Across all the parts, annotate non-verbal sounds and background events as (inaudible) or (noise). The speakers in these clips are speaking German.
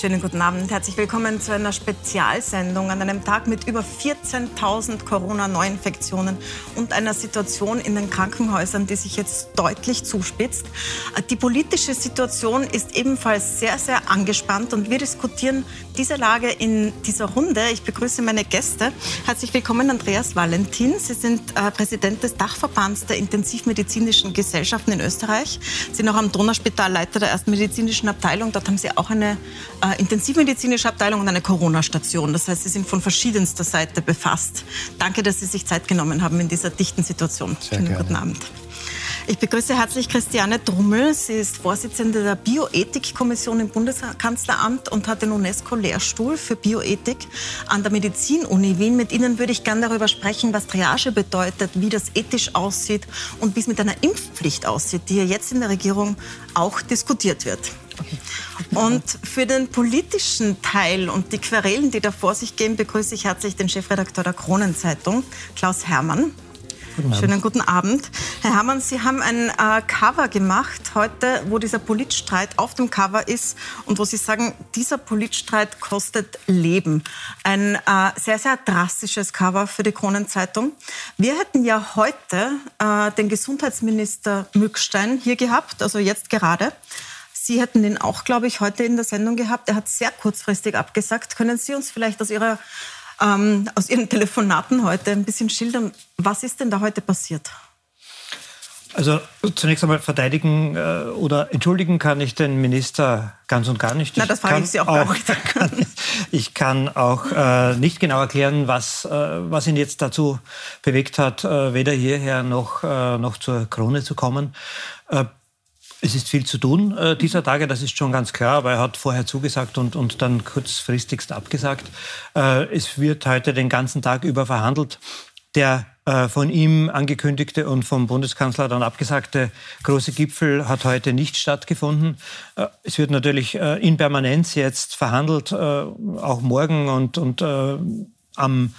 Schönen guten Abend. Herzlich willkommen zu einer Spezialsendung an einem Tag mit über 14.000 Corona-Neuinfektionen und einer Situation in den Krankenhäusern, die sich jetzt deutlich zuspitzt. Die politische Situation ist ebenfalls sehr, sehr angespannt und wir diskutieren diese Lage in dieser Runde. Ich begrüße meine Gäste. Herzlich willkommen, Andreas Valentin. Sie sind äh, Präsident des Dachverbands der Intensivmedizinischen Gesellschaften in Österreich. Sie sind auch am Donauspital Leiter der ersten medizinischen Abteilung. Dort haben Sie auch eine äh, intensivmedizinische Abteilung und eine Corona-Station. Das heißt, Sie sind von verschiedenster Seite befasst. Danke, dass Sie sich Zeit genommen haben in dieser dichten Situation. Sehr Schönen guten Abend. Ich begrüße herzlich Christiane Drummel. Sie ist Vorsitzende der Bioethikkommission im Bundeskanzleramt und hat den UNESCO-Lehrstuhl für Bioethik an der Medizinuni Wien. Mit Ihnen würde ich gerne darüber sprechen, was Triage bedeutet, wie das ethisch aussieht und wie es mit einer Impfpflicht aussieht, die ja jetzt in der Regierung auch diskutiert wird. Und für den politischen Teil und die Querelen, die da vor sich gehen, begrüße ich herzlich den Chefredakteur der Kronenzeitung, Klaus Hermann. Guten Schönen guten Abend. Herr Herrmann, Sie haben ein äh, Cover gemacht heute, wo dieser Politstreit auf dem Cover ist und wo Sie sagen, dieser Politstreit kostet Leben. Ein äh, sehr, sehr drastisches Cover für die Kronenzeitung. Wir hätten ja heute äh, den Gesundheitsminister Mückstein hier gehabt, also jetzt gerade. Sie hätten den auch, glaube ich, heute in der Sendung gehabt. Er hat sehr kurzfristig abgesagt. Können Sie uns vielleicht aus Ihrer ähm, aus Ihren Telefonaten heute ein bisschen schildern. Was ist denn da heute passiert? Also zunächst einmal verteidigen äh, oder entschuldigen kann ich den Minister ganz und gar nicht. Na, das frage ich Sie auch, auch gar nicht. (laughs) Kann, ich kann auch äh, nicht genau erklären, was, äh, was ihn jetzt dazu bewegt hat, äh, weder hierher noch, äh, noch zur Krone zu kommen. Äh, es ist viel zu tun äh, dieser Tage, das ist schon ganz klar, aber er hat vorher zugesagt und, und dann kurzfristigst abgesagt. Äh, es wird heute den ganzen Tag über verhandelt. Der äh, von ihm angekündigte und vom Bundeskanzler dann abgesagte große Gipfel hat heute nicht stattgefunden. Äh, es wird natürlich äh, in Permanenz jetzt verhandelt, äh, auch morgen und, und am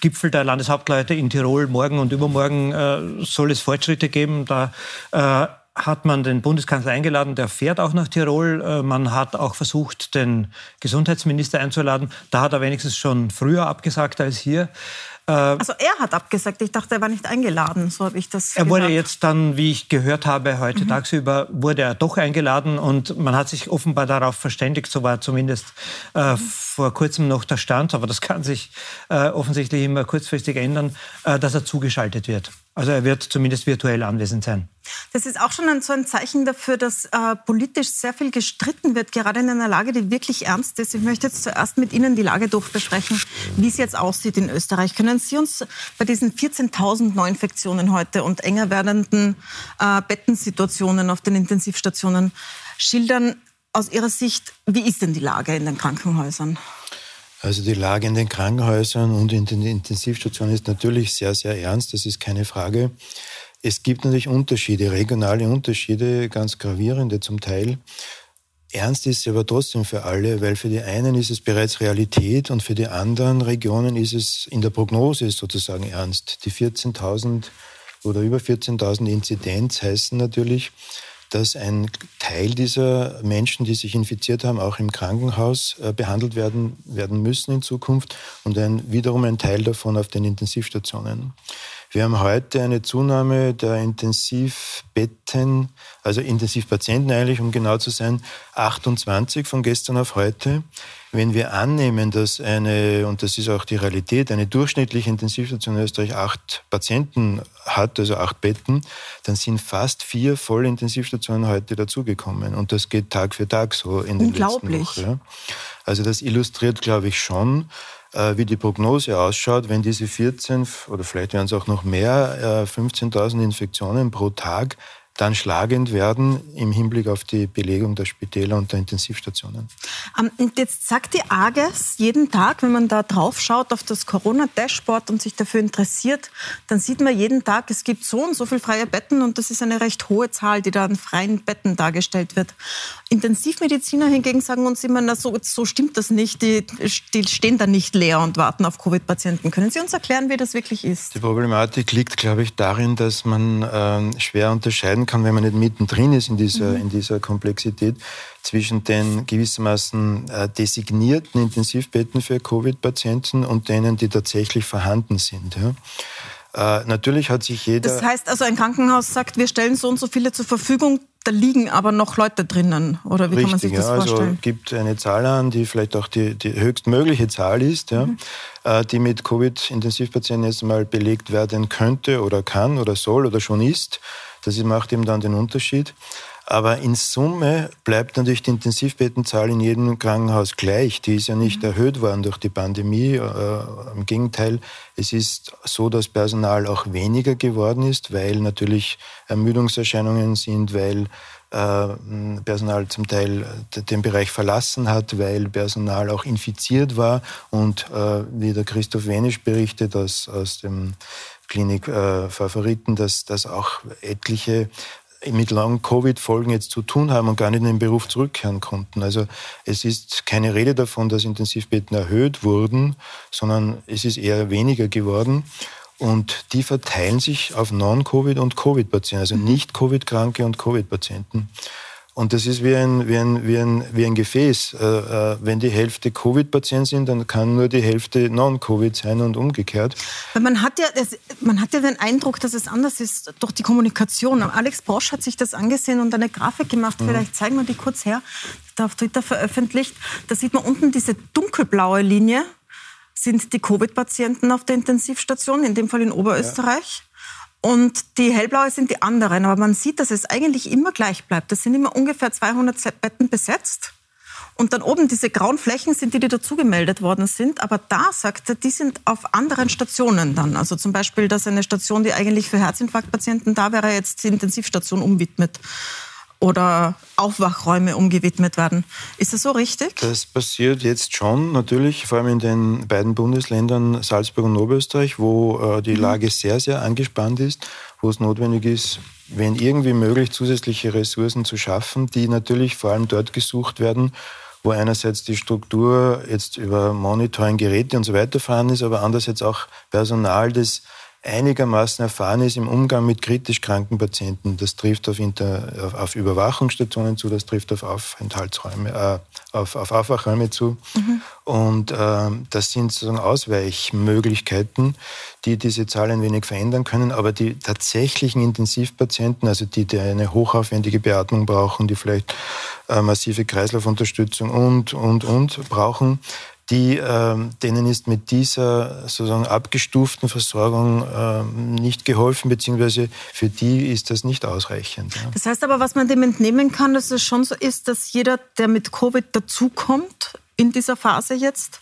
Gipfel der Landeshauptleute in Tirol morgen und übermorgen äh, soll es Fortschritte geben. Da äh, hat man den Bundeskanzler eingeladen, der fährt auch nach Tirol. Äh, man hat auch versucht, den Gesundheitsminister einzuladen. Da hat er wenigstens schon früher abgesagt als hier. Äh, also er hat abgesagt. Ich dachte, er war nicht eingeladen. So habe ich das. Er wurde jetzt dann, wie ich gehört habe, heute mhm. tagsüber wurde er doch eingeladen und man hat sich offenbar darauf verständigt. So war zumindest äh, mhm. vor kurzem noch der Stand, aber das kann sich äh, offensichtlich immer kurzfristig ändern, äh, dass er zugeschaltet wird. Also er wird zumindest virtuell anwesend sein. Das ist auch schon ein, so ein Zeichen dafür, dass äh, politisch sehr viel gestritten wird, gerade in einer Lage, die wirklich ernst ist. Ich möchte jetzt zuerst mit Ihnen die Lage durchbesprechen, wie es jetzt aussieht in Österreich. Können Sie uns bei diesen 14.000 Neuinfektionen heute und enger werdenden äh, Bettensituationen auf den Intensivstationen schildern, aus Ihrer Sicht, wie ist denn die Lage in den Krankenhäusern? Also die Lage in den Krankenhäusern und in den Intensivstationen ist natürlich sehr, sehr ernst, das ist keine Frage. Es gibt natürlich Unterschiede, regionale Unterschiede, ganz gravierende zum Teil. Ernst ist es aber trotzdem für alle, weil für die einen ist es bereits Realität und für die anderen Regionen ist es in der Prognose sozusagen ernst. Die 14.000 oder über 14.000 Inzidenz heißen natürlich, dass ein Teil dieser Menschen, die sich infiziert haben, auch im Krankenhaus äh, behandelt werden, werden müssen in Zukunft und ein, wiederum ein Teil davon auf den Intensivstationen. Wir haben heute eine Zunahme der Intensivbetten, also Intensivpatienten eigentlich, um genau zu sein, 28 von gestern auf heute. Wenn wir annehmen, dass eine, und das ist auch die Realität, eine durchschnittliche Intensivstation in Österreich acht Patienten hat, also acht Betten, dann sind fast vier Vollintensivstationen heute dazugekommen. Und das geht Tag für Tag so in den letzten Wochen. Ja. Also das illustriert, glaube ich, schon, äh, wie die Prognose ausschaut, wenn diese 14 oder vielleicht werden es auch noch mehr, 15.000 äh, Infektionen pro Tag dann schlagend werden im Hinblick auf die Belegung der Spitäler und der Intensivstationen. Ähm, und jetzt sagt die AGES jeden Tag, wenn man da drauf schaut auf das Corona-Dashboard und sich dafür interessiert, dann sieht man jeden Tag, es gibt so und so viele freie Betten und das ist eine recht hohe Zahl, die da an freien Betten dargestellt wird. Intensivmediziner hingegen sagen uns immer, na, so, so stimmt das nicht, die, die stehen da nicht leer und warten auf Covid-Patienten. Können Sie uns erklären, wie das wirklich ist? Die Problematik liegt, glaube ich, darin, dass man äh, schwer unterscheiden unterscheiden kann, wenn man nicht mittendrin ist in dieser, mhm. in dieser Komplexität, zwischen den gewissermaßen äh, designierten Intensivbetten für Covid-Patienten und denen, die tatsächlich vorhanden sind. Ja. Äh, natürlich hat sich jeder. Das heißt also, ein Krankenhaus sagt, wir stellen so und so viele zur Verfügung, da liegen aber noch Leute drinnen. Oder wie Richtig, kann man sich das ja, also vorstellen? Also gibt eine Zahl an, die vielleicht auch die, die höchstmögliche Zahl ist, ja, mhm. äh, die mit Covid-Intensivpatienten jetzt mal belegt werden könnte oder kann oder soll oder schon ist. Das macht eben dann den Unterschied. Aber in Summe bleibt natürlich die Intensivbettenzahl in jedem Krankenhaus gleich. Die ist ja nicht mhm. erhöht worden durch die Pandemie. Äh, Im Gegenteil, es ist so, dass Personal auch weniger geworden ist, weil natürlich Ermüdungserscheinungen sind, weil äh, Personal zum Teil den Bereich verlassen hat, weil Personal auch infiziert war. Und äh, wie der Christoph Wenisch berichtet aus, aus dem Klinik äh, Favoriten, dass, dass auch etliche mit langen Covid-Folgen jetzt zu tun haben und gar nicht in den Beruf zurückkehren konnten. Also es ist keine Rede davon, dass Intensivbetten erhöht wurden, sondern es ist eher weniger geworden. Und die verteilen sich auf Non-Covid- und Covid-Patienten, also nicht Covid-Kranke und Covid-Patienten. Und das ist wie ein, wie ein, wie ein, wie ein Gefäß. Äh, äh, wenn die Hälfte Covid-Patienten sind, dann kann nur die Hälfte Non-Covid sein und umgekehrt. Weil man, hat ja, man hat ja den Eindruck, dass es anders ist durch die Kommunikation. Alex Bosch hat sich das angesehen und eine Grafik gemacht. Mhm. Vielleicht zeigen wir die kurz her. Da auf Twitter veröffentlicht. Da sieht man unten diese dunkelblaue Linie sind die Covid-Patienten auf der Intensivstation, in dem Fall in Oberösterreich. Ja. Und die hellblaue sind die anderen. Aber man sieht, dass es eigentlich immer gleich bleibt. Das sind immer ungefähr 200 Betten besetzt. Und dann oben diese grauen Flächen sind die, die dazu gemeldet worden sind. Aber da sagt er, die sind auf anderen Stationen dann. Also zum Beispiel, dass eine Station, die eigentlich für Herzinfarktpatienten da wäre, jetzt die Intensivstation umwidmet oder Aufwachräume umgewidmet werden. Ist das so richtig? Das passiert jetzt schon, natürlich, vor allem in den beiden Bundesländern Salzburg und Oberösterreich, wo äh, die mhm. Lage sehr, sehr angespannt ist, wo es notwendig ist, wenn irgendwie möglich, zusätzliche Ressourcen zu schaffen, die natürlich vor allem dort gesucht werden, wo einerseits die Struktur jetzt über Monitoring, Geräte und so weiter vorhanden ist, aber andererseits auch Personal, das einigermaßen erfahren ist im Umgang mit kritisch kranken Patienten. Das trifft auf, Inter, auf, Überwachungsstationen zu, das trifft auf Aufenthaltsräume, äh, auf, auf Aufwachräume zu. Mhm. Und äh, das sind sozusagen Ausweichmöglichkeiten, die diese Zahl ein wenig verändern können. Aber die tatsächlichen Intensivpatienten, also die, die eine hochaufwendige Beatmung brauchen, die vielleicht äh, massive Kreislaufunterstützung und, und, und brauchen, die, äh, denen ist mit dieser sozusagen abgestuften Versorgung äh, nicht geholfen, beziehungsweise für die ist das nicht ausreichend. Ja. Das heißt aber, was man dem entnehmen kann, dass es schon so ist, dass jeder, der mit Covid dazukommt in dieser Phase jetzt,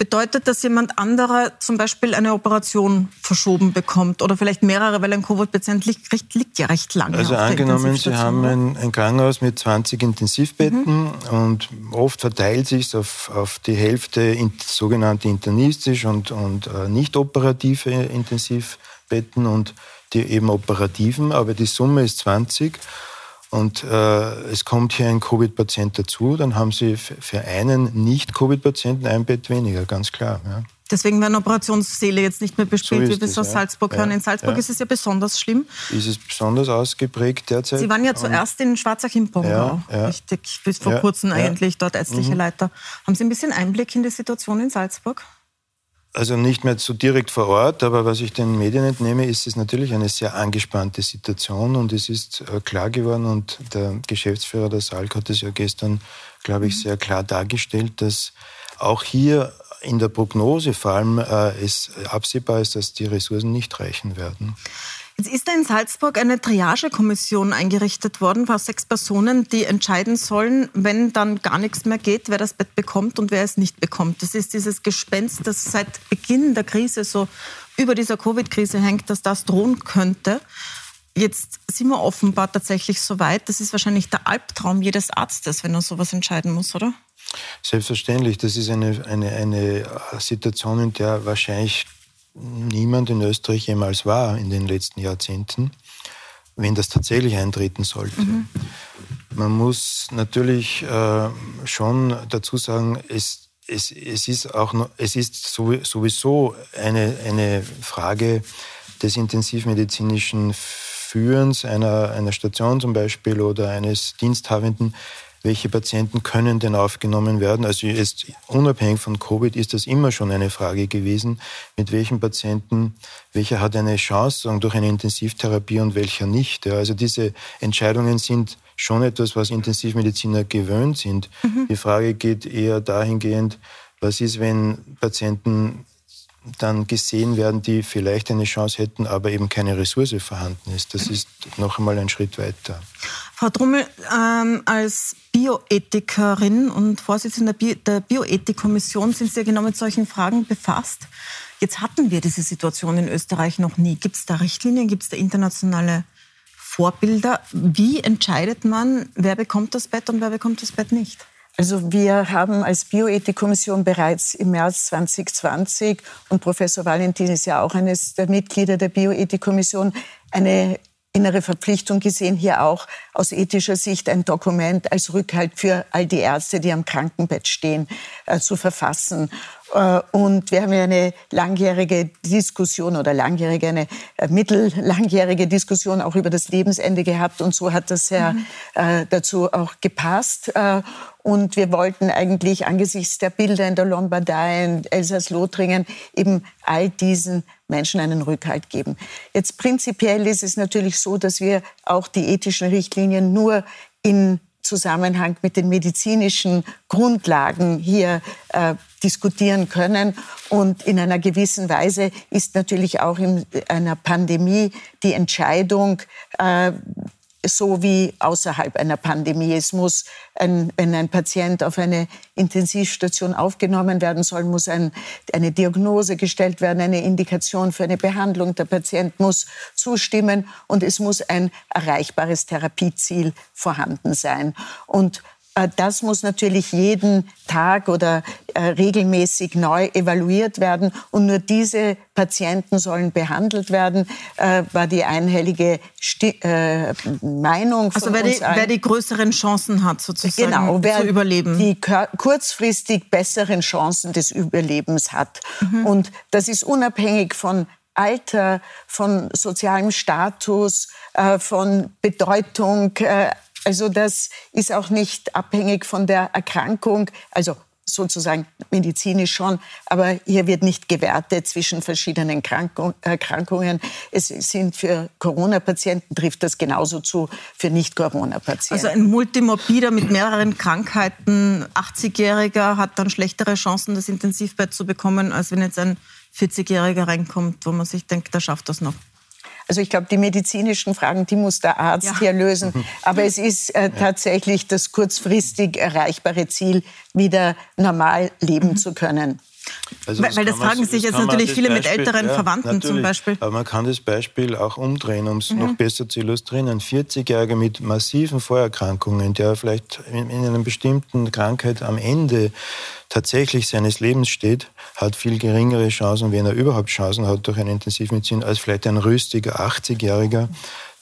Bedeutet das, jemand anderer zum Beispiel eine Operation verschoben bekommt oder vielleicht mehrere, weil ein Covid-Patient liegt, liegt, ja recht lange. Also angenommen, Sie haben ein, ein, Krankenhaus mit 20 Intensivbetten mhm. und oft verteilt sich es auf, auf die Hälfte in, sogenannte internistisch und, und äh, nicht operative Intensivbetten und die eben operativen, aber die Summe ist 20 und äh, es kommt hier ein Covid-Patient dazu, dann haben Sie für einen Nicht-Covid-Patienten ein Bett weniger, ganz klar. Ja. Deswegen werden Operationssäle jetzt nicht mehr bespielt, so wie wir es aus ja. Salzburg hören. In Salzburg ja. ist es ja besonders schlimm. Ist es besonders ausgeprägt derzeit? Sie waren ja zuerst in Schwarzach im Bongau, ja, richtig, bis vor kurzem eigentlich dort ärztliche mhm. Leiter. Haben Sie ein bisschen Einblick in die Situation in Salzburg? Also nicht mehr so direkt vor Ort, aber was ich den Medien entnehme, ist es natürlich eine sehr angespannte Situation und es ist äh, klar geworden und der Geschäftsführer der Salk hat es ja gestern, glaube ich, mhm. sehr klar dargestellt, dass auch hier in der Prognose vor allem äh, es absehbar ist, dass die Ressourcen nicht reichen werden. Jetzt ist in Salzburg eine Triagekommission eingerichtet worden vor sechs Personen, die entscheiden sollen, wenn dann gar nichts mehr geht, wer das Bett bekommt und wer es nicht bekommt. Das ist dieses Gespenst, das seit Beginn der Krise so über dieser Covid-Krise hängt, dass das drohen könnte. Jetzt sind wir offenbar tatsächlich so weit. Das ist wahrscheinlich der Albtraum jedes Arztes, wenn er sowas entscheiden muss, oder? Selbstverständlich. Das ist eine, eine, eine Situation, in der wahrscheinlich niemand in Österreich jemals war in den letzten Jahrzehnten, wenn das tatsächlich eintreten sollte. Mhm. Man muss natürlich äh, schon dazu sagen, es, es, es ist auch noch, es ist sowieso eine, eine Frage des intensivmedizinischen Führens einer, einer Station zum Beispiel oder eines Diensthabenden, welche Patienten können denn aufgenommen werden. Also jetzt unabhängig von Covid ist das immer schon eine Frage gewesen, mit welchen Patienten, welcher hat eine Chance durch eine Intensivtherapie und welcher nicht. Also diese Entscheidungen sind schon etwas, was Intensivmediziner gewöhnt sind. Mhm. Die Frage geht eher dahingehend, was ist, wenn Patienten dann gesehen werden, die vielleicht eine Chance hätten, aber eben keine Ressource vorhanden ist. Das ist noch einmal ein Schritt weiter. Frau Drummel, ähm, als Bioethikerin und Vorsitzende der Bioethikkommission sind Sie ja genau mit solchen Fragen befasst. Jetzt hatten wir diese Situation in Österreich noch nie. Gibt es da Richtlinien? Gibt es da internationale Vorbilder? Wie entscheidet man, wer bekommt das Bett und wer bekommt das Bett nicht? Also wir haben als Bioethikkommission bereits im März 2020 und Professor Valentin ist ja auch eines der Mitglieder der Bioethikkommission eine innere Verpflichtung gesehen, hier auch aus ethischer Sicht ein Dokument als Rückhalt für all die Ärzte, die am Krankenbett stehen, äh, zu verfassen. Äh, und wir haben ja eine langjährige Diskussion oder langjährige, eine äh, mittellangjährige Diskussion auch über das Lebensende gehabt. Und so hat das ja mhm. äh, dazu auch gepasst. Und wir wollten eigentlich angesichts der Bilder in der Lombardei, in Elsass-Lothringen eben all diesen Menschen einen Rückhalt geben. Jetzt prinzipiell ist es natürlich so, dass wir auch die ethischen Richtlinien nur in Zusammenhang mit den medizinischen Grundlagen hier äh, diskutieren können. Und in einer gewissen Weise ist natürlich auch in einer Pandemie die Entscheidung, äh, so wie außerhalb einer Pandemie. Es muss, ein, wenn ein Patient auf eine Intensivstation aufgenommen werden soll, muss ein, eine Diagnose gestellt werden, eine Indikation für eine Behandlung. Der Patient muss zustimmen und es muss ein erreichbares Therapieziel vorhanden sein. Und das muss natürlich jeden Tag oder äh, regelmäßig neu evaluiert werden. Und nur diese Patienten sollen behandelt werden, äh, war die einhellige Meinung von also wer die, wer die größeren Chancen hat, sozusagen genau, wer zu überleben. Die kurzfristig besseren Chancen des Überlebens hat. Mhm. Und das ist unabhängig von Alter, von sozialem Status, von Bedeutung also das ist auch nicht abhängig von der Erkrankung, also sozusagen medizinisch schon, aber hier wird nicht gewertet zwischen verschiedenen Erkrankungen. Es sind für Corona-Patienten trifft das genauso zu für Nicht-Corona-Patienten. Also ein Multimorbider mit mehreren Krankheiten, 80-Jähriger hat dann schlechtere Chancen, das Intensivbett zu bekommen, als wenn jetzt ein 40-Jähriger reinkommt, wo man sich denkt, der schafft das noch. Also ich glaube, die medizinischen Fragen, die muss der Arzt ja. hier lösen. (laughs) Aber es ist äh, tatsächlich das kurzfristig erreichbare Ziel, wieder normal leben mhm. zu können. Also weil, weil das fragen sich jetzt natürlich viele Beispiel, mit älteren ja, Verwandten zum Beispiel. Aber man kann das Beispiel auch umdrehen, um es mhm. noch besser zu illustrieren. Ein 40-Jähriger mit massiven Vorerkrankungen, der vielleicht in, in einer bestimmten Krankheit am Ende tatsächlich seines Lebens steht, hat viel geringere Chancen, wenn er überhaupt Chancen hat durch eine Intensivmedizin, als vielleicht ein rüstiger 80-Jähriger,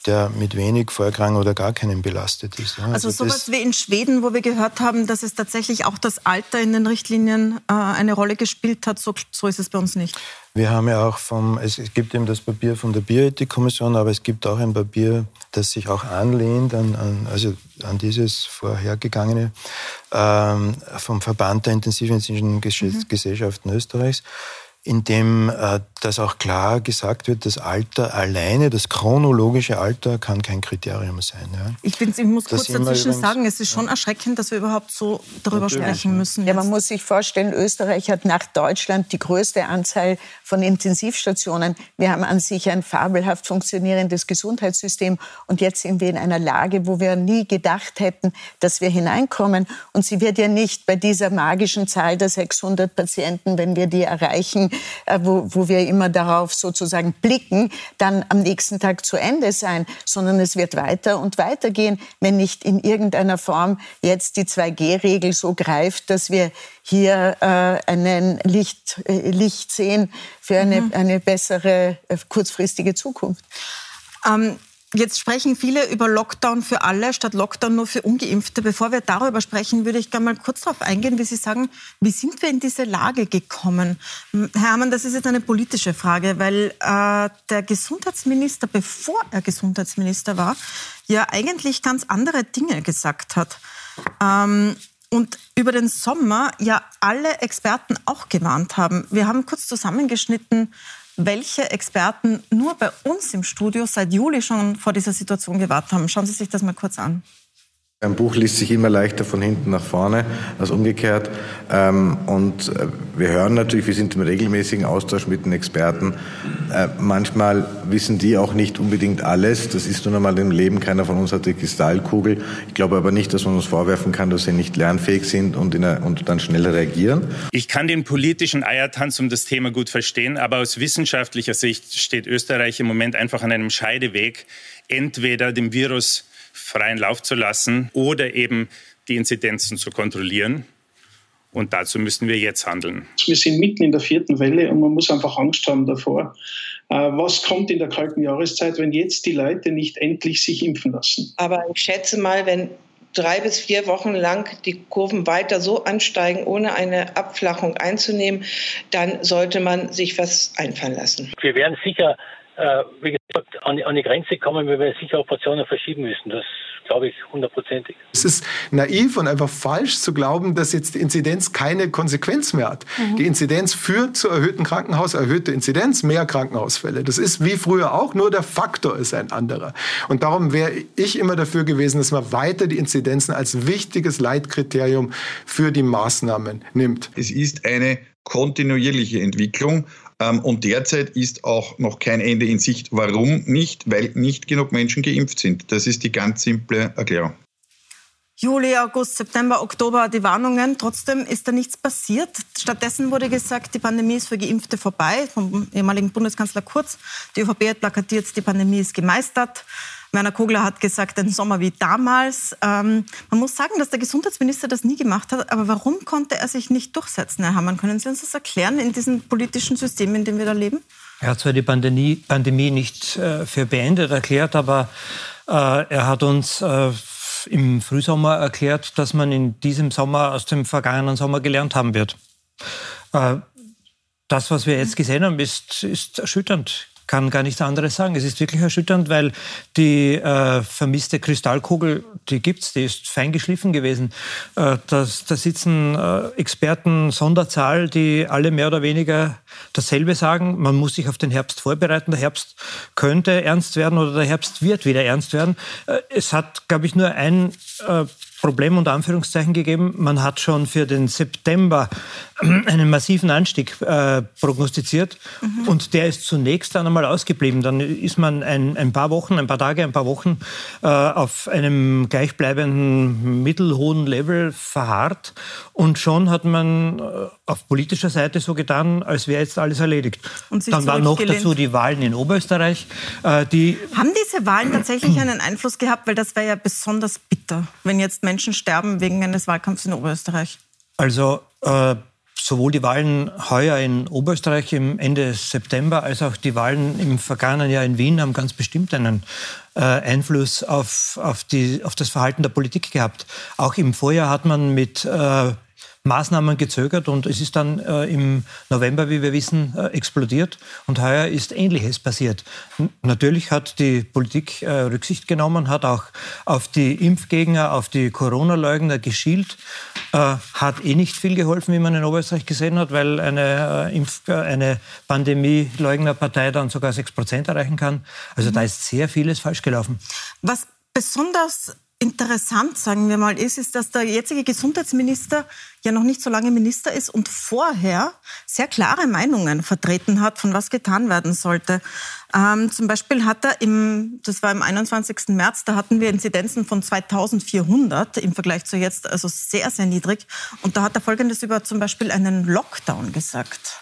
der mit wenig Vorerkrankungen oder gar keinen belastet ist. Ja, also, also sowas wie in Schweden, wo wir gehört haben, dass es tatsächlich auch das Alter in den Richtlinien äh, eine Rolle gespielt hat, so, so ist es bei uns nicht. Wir haben ja auch vom, es gibt eben das Papier von der Bioethikkommission, aber es gibt auch ein Papier, das sich auch anlehnt an, an also an dieses vorhergegangene ähm, vom Verband der intensivmedizinischen mhm. Gesellschaften Österreichs in dem äh, das auch klar gesagt wird, das Alter alleine, das chronologische Alter kann kein Kriterium sein. Ja. Ich, bin, ich muss das kurz dazwischen übrigens, sagen, es ist schon ja. erschreckend, dass wir überhaupt so darüber Natürlich, sprechen müssen. Ja, man muss sich vorstellen, Österreich hat nach Deutschland die größte Anzahl von Intensivstationen. Wir haben an sich ein fabelhaft funktionierendes Gesundheitssystem und jetzt sind wir in einer Lage, wo wir nie gedacht hätten, dass wir hineinkommen. Und sie wird ja nicht bei dieser magischen Zahl der 600 Patienten, wenn wir die erreichen, äh, wo, wo wir immer darauf sozusagen blicken, dann am nächsten Tag zu Ende sein, sondern es wird weiter und weiter gehen, wenn nicht in irgendeiner Form jetzt die 2G-Regel so greift, dass wir hier äh, einen Licht, äh, Licht sehen für eine, mhm. eine bessere äh, kurzfristige Zukunft. Ähm, Jetzt sprechen viele über Lockdown für alle statt Lockdown nur für Ungeimpfte. Bevor wir darüber sprechen, würde ich gerne mal kurz darauf eingehen, wie Sie sagen, wie sind wir in diese Lage gekommen? Herr Herrmann, das ist jetzt eine politische Frage, weil äh, der Gesundheitsminister, bevor er Gesundheitsminister war, ja eigentlich ganz andere Dinge gesagt hat. Ähm, und über den Sommer ja alle Experten auch gewarnt haben. Wir haben kurz zusammengeschnitten, welche Experten nur bei uns im Studio seit Juli schon vor dieser Situation gewartet haben. Schauen Sie sich das mal kurz an. Ein Buch liest sich immer leichter von hinten nach vorne als umgekehrt. Ähm, und äh, wir hören natürlich, wir sind im regelmäßigen Austausch mit den Experten. Äh, manchmal wissen die auch nicht unbedingt alles. Das ist nun einmal im Leben. Keiner von uns hat die Kristallkugel. Ich glaube aber nicht, dass man uns vorwerfen kann, dass sie nicht lernfähig sind und, der, und dann schnell reagieren. Ich kann den politischen Eiertanz um das Thema gut verstehen, aber aus wissenschaftlicher Sicht steht Österreich im Moment einfach an einem Scheideweg. Entweder dem Virus freien Lauf zu lassen oder eben die Inzidenzen zu kontrollieren. Und dazu müssen wir jetzt handeln. Wir sind mitten in der vierten Welle und man muss einfach Angst haben davor. Äh, was kommt in der kalten Jahreszeit, wenn jetzt die Leute nicht endlich sich impfen lassen? Aber ich schätze mal, wenn drei bis vier Wochen lang die Kurven weiter so ansteigen, ohne eine Abflachung einzunehmen, dann sollte man sich was einfallen lassen. Wir werden sicher äh, wie gesagt, an, an die Grenze kommen, weil wir sicher Operationen verschieben müssen. Das glaube ich hundertprozentig. Es ist naiv und einfach falsch zu glauben, dass jetzt die Inzidenz keine Konsequenz mehr hat. Mhm. Die Inzidenz führt zu erhöhten Krankenhaus, erhöhte Inzidenz, mehr Krankenhausfälle. Das ist wie früher auch, nur der Faktor ist ein anderer. Und darum wäre ich immer dafür gewesen, dass man weiter die Inzidenzen als wichtiges Leitkriterium für die Maßnahmen nimmt. Es ist eine kontinuierliche Entwicklung. Ähm, und derzeit ist auch noch kein Ende in Sicht. Warum nicht? Weil nicht genug Menschen geimpft sind. Das ist die ganz simple Erklärung. Juli, August, September, Oktober die Warnungen. Trotzdem ist da nichts passiert. Stattdessen wurde gesagt, die Pandemie ist für Geimpfte vorbei. Vom ehemaligen Bundeskanzler Kurz. Die ÖVP hat plakatiert, die Pandemie ist gemeistert. Werner Kogler hat gesagt, ein Sommer wie damals. Ähm, man muss sagen, dass der Gesundheitsminister das nie gemacht hat. Aber warum konnte er sich nicht durchsetzen, Herr Hamann? Können Sie uns das erklären in diesem politischen System, in dem wir da leben? Er hat zwar die Pandemie, Pandemie nicht äh, für beendet erklärt, aber äh, er hat uns äh, im Frühsommer erklärt, dass man in diesem Sommer aus dem vergangenen Sommer gelernt haben wird. Äh, das, was wir jetzt gesehen haben, ist, ist erschütternd kann gar nichts anderes sagen. Es ist wirklich erschütternd, weil die äh, vermisste Kristallkugel, die gibt's, die ist fein geschliffen gewesen. Äh, das, da sitzen äh, Experten Sonderzahl, die alle mehr oder weniger dasselbe sagen. Man muss sich auf den Herbst vorbereiten. Der Herbst könnte ernst werden oder der Herbst wird wieder ernst werden. Äh, es hat, glaube ich, nur ein äh, Problem unter Anführungszeichen gegeben. Man hat schon für den September einen massiven Anstieg äh, prognostiziert mhm. und der ist zunächst dann einmal ausgeblieben. Dann ist man ein, ein paar Wochen, ein paar Tage, ein paar Wochen äh, auf einem gleichbleibenden mittelhohen Level verharrt und schon hat man äh, auf politischer Seite so getan, als wäre jetzt alles erledigt. dann waren noch dazu die Wahlen in Oberösterreich. Äh, die Haben diese Wahlen tatsächlich (clears throat) einen Einfluss gehabt? Weil das wäre ja besonders bitter, wenn jetzt Menschen sterben wegen eines Wahlkampfs in Oberösterreich. Also äh, sowohl die Wahlen heuer in Oberösterreich im Ende September als auch die Wahlen im vergangenen Jahr in Wien haben ganz bestimmt einen äh, Einfluss auf, auf, die, auf das Verhalten der Politik gehabt. Auch im Vorjahr hat man mit äh, Maßnahmen gezögert und es ist dann äh, im November, wie wir wissen, äh, explodiert. Und heuer ist Ähnliches passiert. N natürlich hat die Politik äh, Rücksicht genommen, hat auch auf die Impfgegner, auf die Corona-Leugner geschielt. Äh, hat eh nicht viel geholfen, wie man in Oberösterreich gesehen hat, weil eine, äh, Impf äh, eine Pandemie-Leugner-Partei dann sogar 6 Prozent erreichen kann. Also mhm. da ist sehr vieles falsch gelaufen. Was besonders interessant, sagen wir mal, ist, ist, dass der jetzige Gesundheitsminister ja noch nicht so lange Minister ist und vorher sehr klare Meinungen vertreten hat, von was getan werden sollte. Ähm, zum Beispiel hat er im, das war im 21. März, da hatten wir Inzidenzen von 2400 im Vergleich zu jetzt, also sehr, sehr niedrig. Und da hat er Folgendes über zum Beispiel einen Lockdown gesagt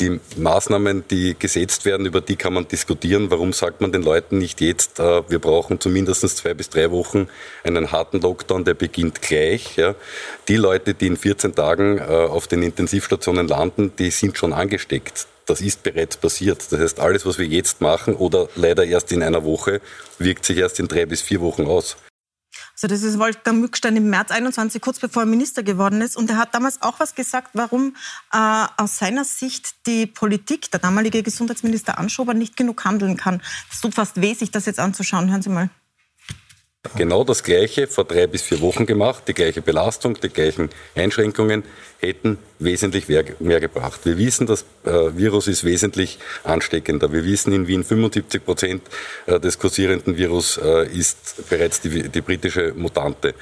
die Maßnahmen, die gesetzt werden, über die kann man diskutieren. Warum sagt man den Leuten nicht jetzt, äh, wir brauchen zumindest zwei bis drei Wochen einen harten Lockdown, der beginnt gleich. Die Leute, die in 14 Tagen äh, auf den Intensivstationen landen, die sind schon angesteckt. Das ist bereits passiert. Das heißt, alles, was wir jetzt machen oder leider erst in einer Woche, wirkt sich erst in drei bis vier Wochen aus. Also das ist Wolfgang Mückstein im März 21, kurz bevor er Minister geworden ist. Und er hat damals auch was gesagt, warum äh, aus seiner Sicht die Politik, der damalige Gesundheitsminister Anschober, nicht genug handeln kann. Es tut fast weh, sich das jetzt anzuschauen. Hören Sie mal genau das Gleiche vor drei bis vier Wochen gemacht, die gleiche Belastung, die gleichen Einschränkungen hätten wesentlich mehr gebracht. Wir wissen, das äh, Virus ist wesentlich ansteckender. Wir wissen, in Wien 75 Prozent äh, des kursierenden Virus äh, ist bereits die, die britische Mutante.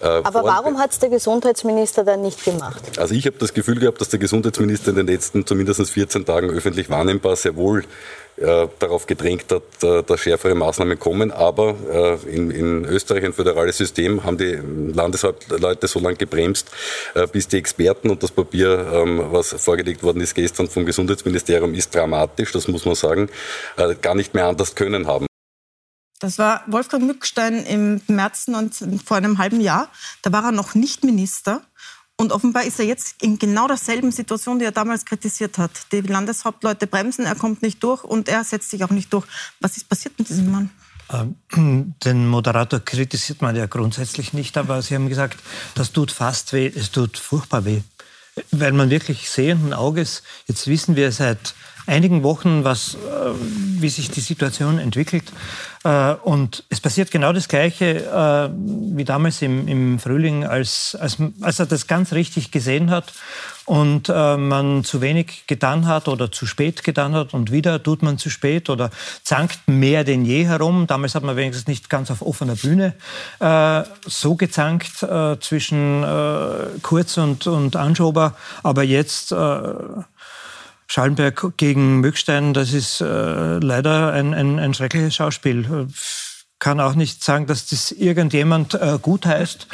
Aber warum hat es der Gesundheitsminister dann nicht gemacht? Also ich habe das Gefühl gehabt, dass der Gesundheitsminister in den letzten zumindest 14 Tagen öffentlich wahrnehmbar sehr wohl äh, darauf gedrängt hat, äh, dass schärfere Maßnahmen kommen. Aber äh, in, Österreich ein föderales System haben die Landesleute so lange gebremst, bis die Experten und das Papier, ähm, was vorgelegt worden ist gestern vom Gesundheitsministerium, ist dramatisch, das muss man sagen, gar nicht mehr anders können haben. Das war Wolfgang Mückstein im März 19, vor einem halben Jahr. Da war er noch nicht Minister. Und offenbar ist er jetzt in genau derselben Situation, die er damals kritisiert hat. Die Landeshauptleute bremsen, er kommt nicht durch und er setzt sich auch nicht durch. Was ist passiert mit diesem Mann? Ähm, (clears throat) den Moderator kritisiert man ja grundsätzlich nicht, aber Sie haben gesagt, das tut fast weh, es tut furchtbar weh. Weil man wirklich sehenden Auges, jetzt wissen wir seit einigen Wochen, was, äh, wie sich die Situation entwickelt. Äh, und es passiert genau das Gleiche äh, wie damals im, im Frühling, als, als, als er das ganz richtig gesehen hat und man zu wenig getan hat oder zu spät getan hat und wieder tut man zu spät oder zankt mehr denn je herum. Damals hat man wenigstens nicht ganz auf offener Bühne so gezankt zwischen Kurz und, und Anschober, aber jetzt Schallenberg gegen Mückstein, das ist äh, leider ein, ein, ein schreckliches Schauspiel kann auch nicht sagen, dass das irgendjemand äh, gut heißt,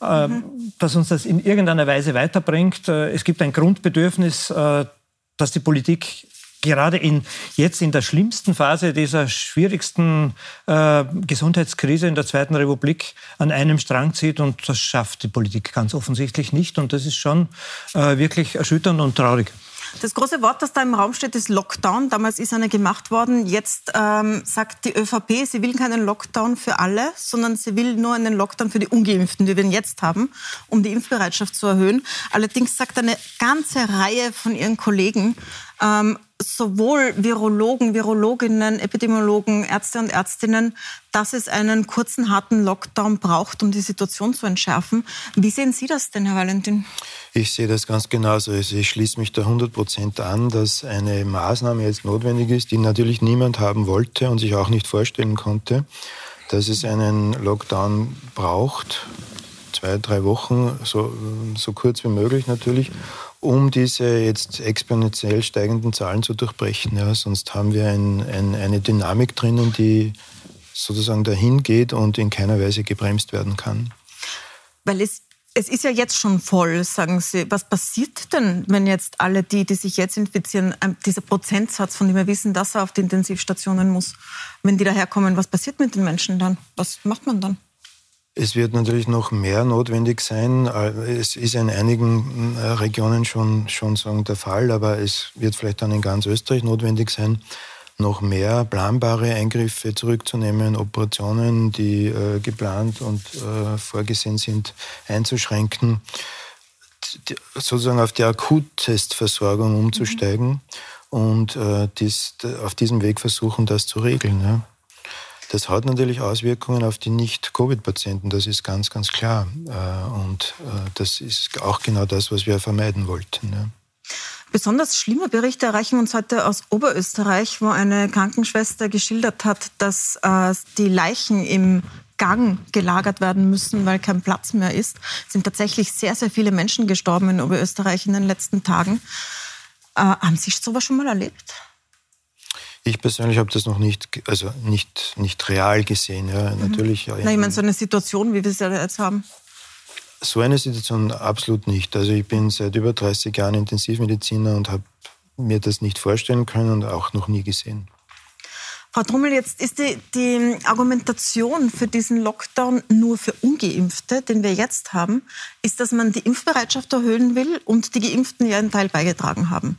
äh, mhm. dass uns das in irgendeiner Weise weiterbringt. Äh, es gibt ein Grundbedürfnis, äh, dass die Politik gerade in, jetzt in der schlimmsten Phase dieser schwierigsten äh, Gesundheitskrise in der Zweiten Republik an einem Strang zieht. Und das schafft die Politik ganz offensichtlich nicht. Und das ist schon äh, wirklich erschütternd und traurig. Das große Wort, das da im Raum steht, ist Lockdown. Damals ist einer gemacht worden. Jetzt ähm, sagt die ÖVP, sie will keinen Lockdown für alle, sondern sie will nur einen Lockdown für die Ungeimpften, die wir jetzt haben, um die Impfbereitschaft zu erhöhen. Allerdings sagt eine ganze Reihe von ihren Kollegen, ähm, sowohl Virologen, Virologinnen, Epidemiologen, Ärzte und Ärztinnen, dass es einen kurzen, harten Lockdown braucht, um die Situation zu entschärfen. Wie sehen Sie das denn, Herr Valentin? Ich sehe das ganz genauso. Also ich schließe mich da 100 Prozent an, dass eine Maßnahme jetzt notwendig ist, die natürlich niemand haben wollte und sich auch nicht vorstellen konnte, dass es einen Lockdown braucht, zwei, drei Wochen, so, so kurz wie möglich natürlich, um diese jetzt exponentiell steigenden Zahlen zu durchbrechen. Ja, sonst haben wir ein, ein, eine Dynamik drinnen, die sozusagen dahin geht und in keiner Weise gebremst werden kann. Weil es, es ist ja jetzt schon voll, sagen Sie. Was passiert denn, wenn jetzt alle die, die sich jetzt infizieren, dieser Prozentsatz, von dem wir wissen, dass er auf die Intensivstationen muss, wenn die daherkommen, was passiert mit den Menschen dann? Was macht man dann? Es wird natürlich noch mehr notwendig sein. Es ist in einigen äh, Regionen schon, schon sagen, der Fall, aber es wird vielleicht dann in ganz Österreich notwendig sein, noch mehr planbare Eingriffe zurückzunehmen, Operationen, die äh, geplant und äh, vorgesehen sind, einzuschränken, die, sozusagen auf die Akuttestversorgung umzusteigen mhm. und äh, dies, auf diesem Weg versuchen, das zu regeln. Ja. Das hat natürlich Auswirkungen auf die Nicht-Covid-Patienten, das ist ganz, ganz klar. Äh, und äh, das ist auch genau das, was wir vermeiden wollten. Besonders schlimme Berichte erreichen uns heute aus Oberösterreich, wo eine Krankenschwester geschildert hat, dass äh, die Leichen im Gang gelagert werden müssen, weil kein Platz mehr ist. Es sind tatsächlich sehr, sehr viele Menschen gestorben in Oberösterreich in den letzten Tagen. haben Sie sowas schon mal erlebt? Ich persönlich habe das noch nicht, also nicht, nicht real gesehen. Ja. Mhm. Natürlich, ja, Na, ich meine, so eine Situation, wie wir sie jetzt haben. So eine Situation absolut nicht. Also ich bin seit über 30 Jahren Intensivmediziner und habe mir das nicht vorstellen können und auch noch nie gesehen. Frau Trummel, jetzt ist die, die, Argumentation für diesen Lockdown nur für Ungeimpfte, den wir jetzt haben, ist, dass man die Impfbereitschaft erhöhen will und die Geimpften ja einen Teil beigetragen haben.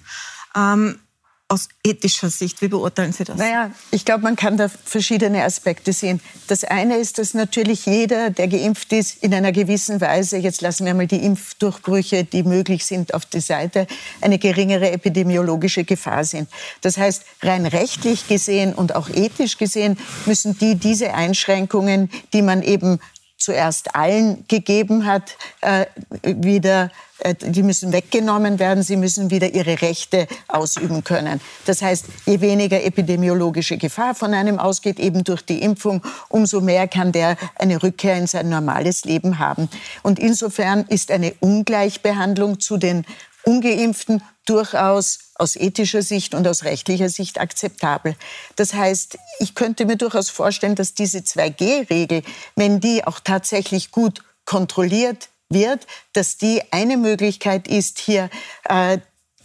Ähm, aus ethischer Sicht? Wie beurteilen Sie das? Naja, ich glaube, man kann da verschiedene Aspekte sehen. Das eine ist, dass natürlich jeder, der geimpft ist, in einer gewissen Weise, jetzt lassen wir mal die Impfdurchbrüche, die möglich sind, auf die Seite, eine geringere epidemiologische Gefahr sind. Das heißt, rein rechtlich gesehen und auch ethisch gesehen müssen die diese Einschränkungen, die man eben zuerst allen gegeben hat, äh, wieder äh, die müssen weggenommen werden, sie müssen wieder ihre Rechte ausüben können. Das heißt, je weniger epidemiologische Gefahr von einem ausgeht, eben durch die Impfung, umso mehr kann der eine Rückkehr in sein normales Leben haben. Und insofern ist eine Ungleichbehandlung zu den ungeimpften durchaus aus ethischer Sicht und aus rechtlicher Sicht akzeptabel. Das heißt, ich könnte mir durchaus vorstellen, dass diese 2G-Regel, wenn die auch tatsächlich gut kontrolliert wird, dass die eine Möglichkeit ist, hier äh,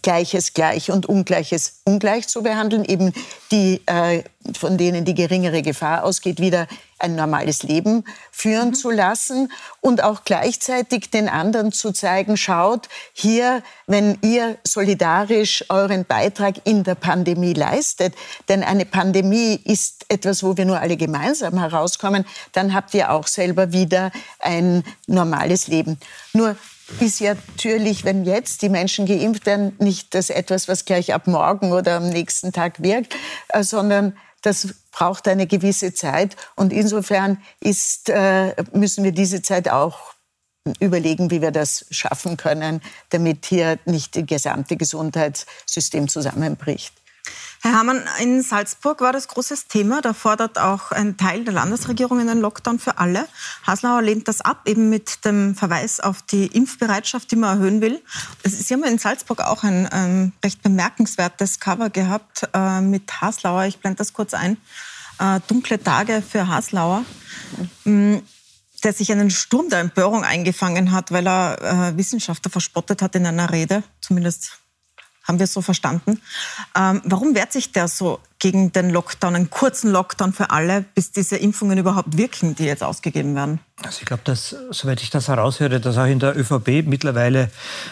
Gleiches gleich und Ungleiches ungleich zu behandeln, eben die, äh, von denen die geringere Gefahr ausgeht, wieder ein normales Leben führen mhm. zu lassen und auch gleichzeitig den anderen zu zeigen, schaut, hier, wenn ihr solidarisch euren Beitrag in der Pandemie leistet, denn eine Pandemie ist etwas, wo wir nur alle gemeinsam herauskommen, dann habt ihr auch selber wieder ein normales Leben. Nur ist ja natürlich, wenn jetzt die Menschen geimpft werden, nicht das etwas, was gleich ab morgen oder am nächsten Tag wirkt, äh, sondern das braucht eine gewisse Zeit. Und insofern ist, äh, müssen wir diese Zeit auch überlegen, wie wir das schaffen können, damit hier nicht das gesamte Gesundheitssystem zusammenbricht. Herr Hamann, in Salzburg war das großes Thema. Da fordert auch ein Teil der Landesregierung einen Lockdown für alle. Haslauer lehnt das ab, eben mit dem Verweis auf die Impfbereitschaft, die man erhöhen will. Sie haben in Salzburg auch ein, ein recht bemerkenswertes Cover gehabt äh, mit Haslauer. Ich blende das kurz ein. Äh, dunkle Tage für Haslauer. Mhm der sich einen Sturm der Empörung eingefangen hat, weil er äh, Wissenschaftler verspottet hat in einer Rede, zumindest haben wir es so verstanden. Ähm, warum wehrt sich der so gegen den Lockdown, einen kurzen Lockdown für alle, bis diese Impfungen überhaupt wirken, die jetzt ausgegeben werden? Also ich glaube, dass, soweit ich das heraushöre, dass auch in der ÖVP mittlerweile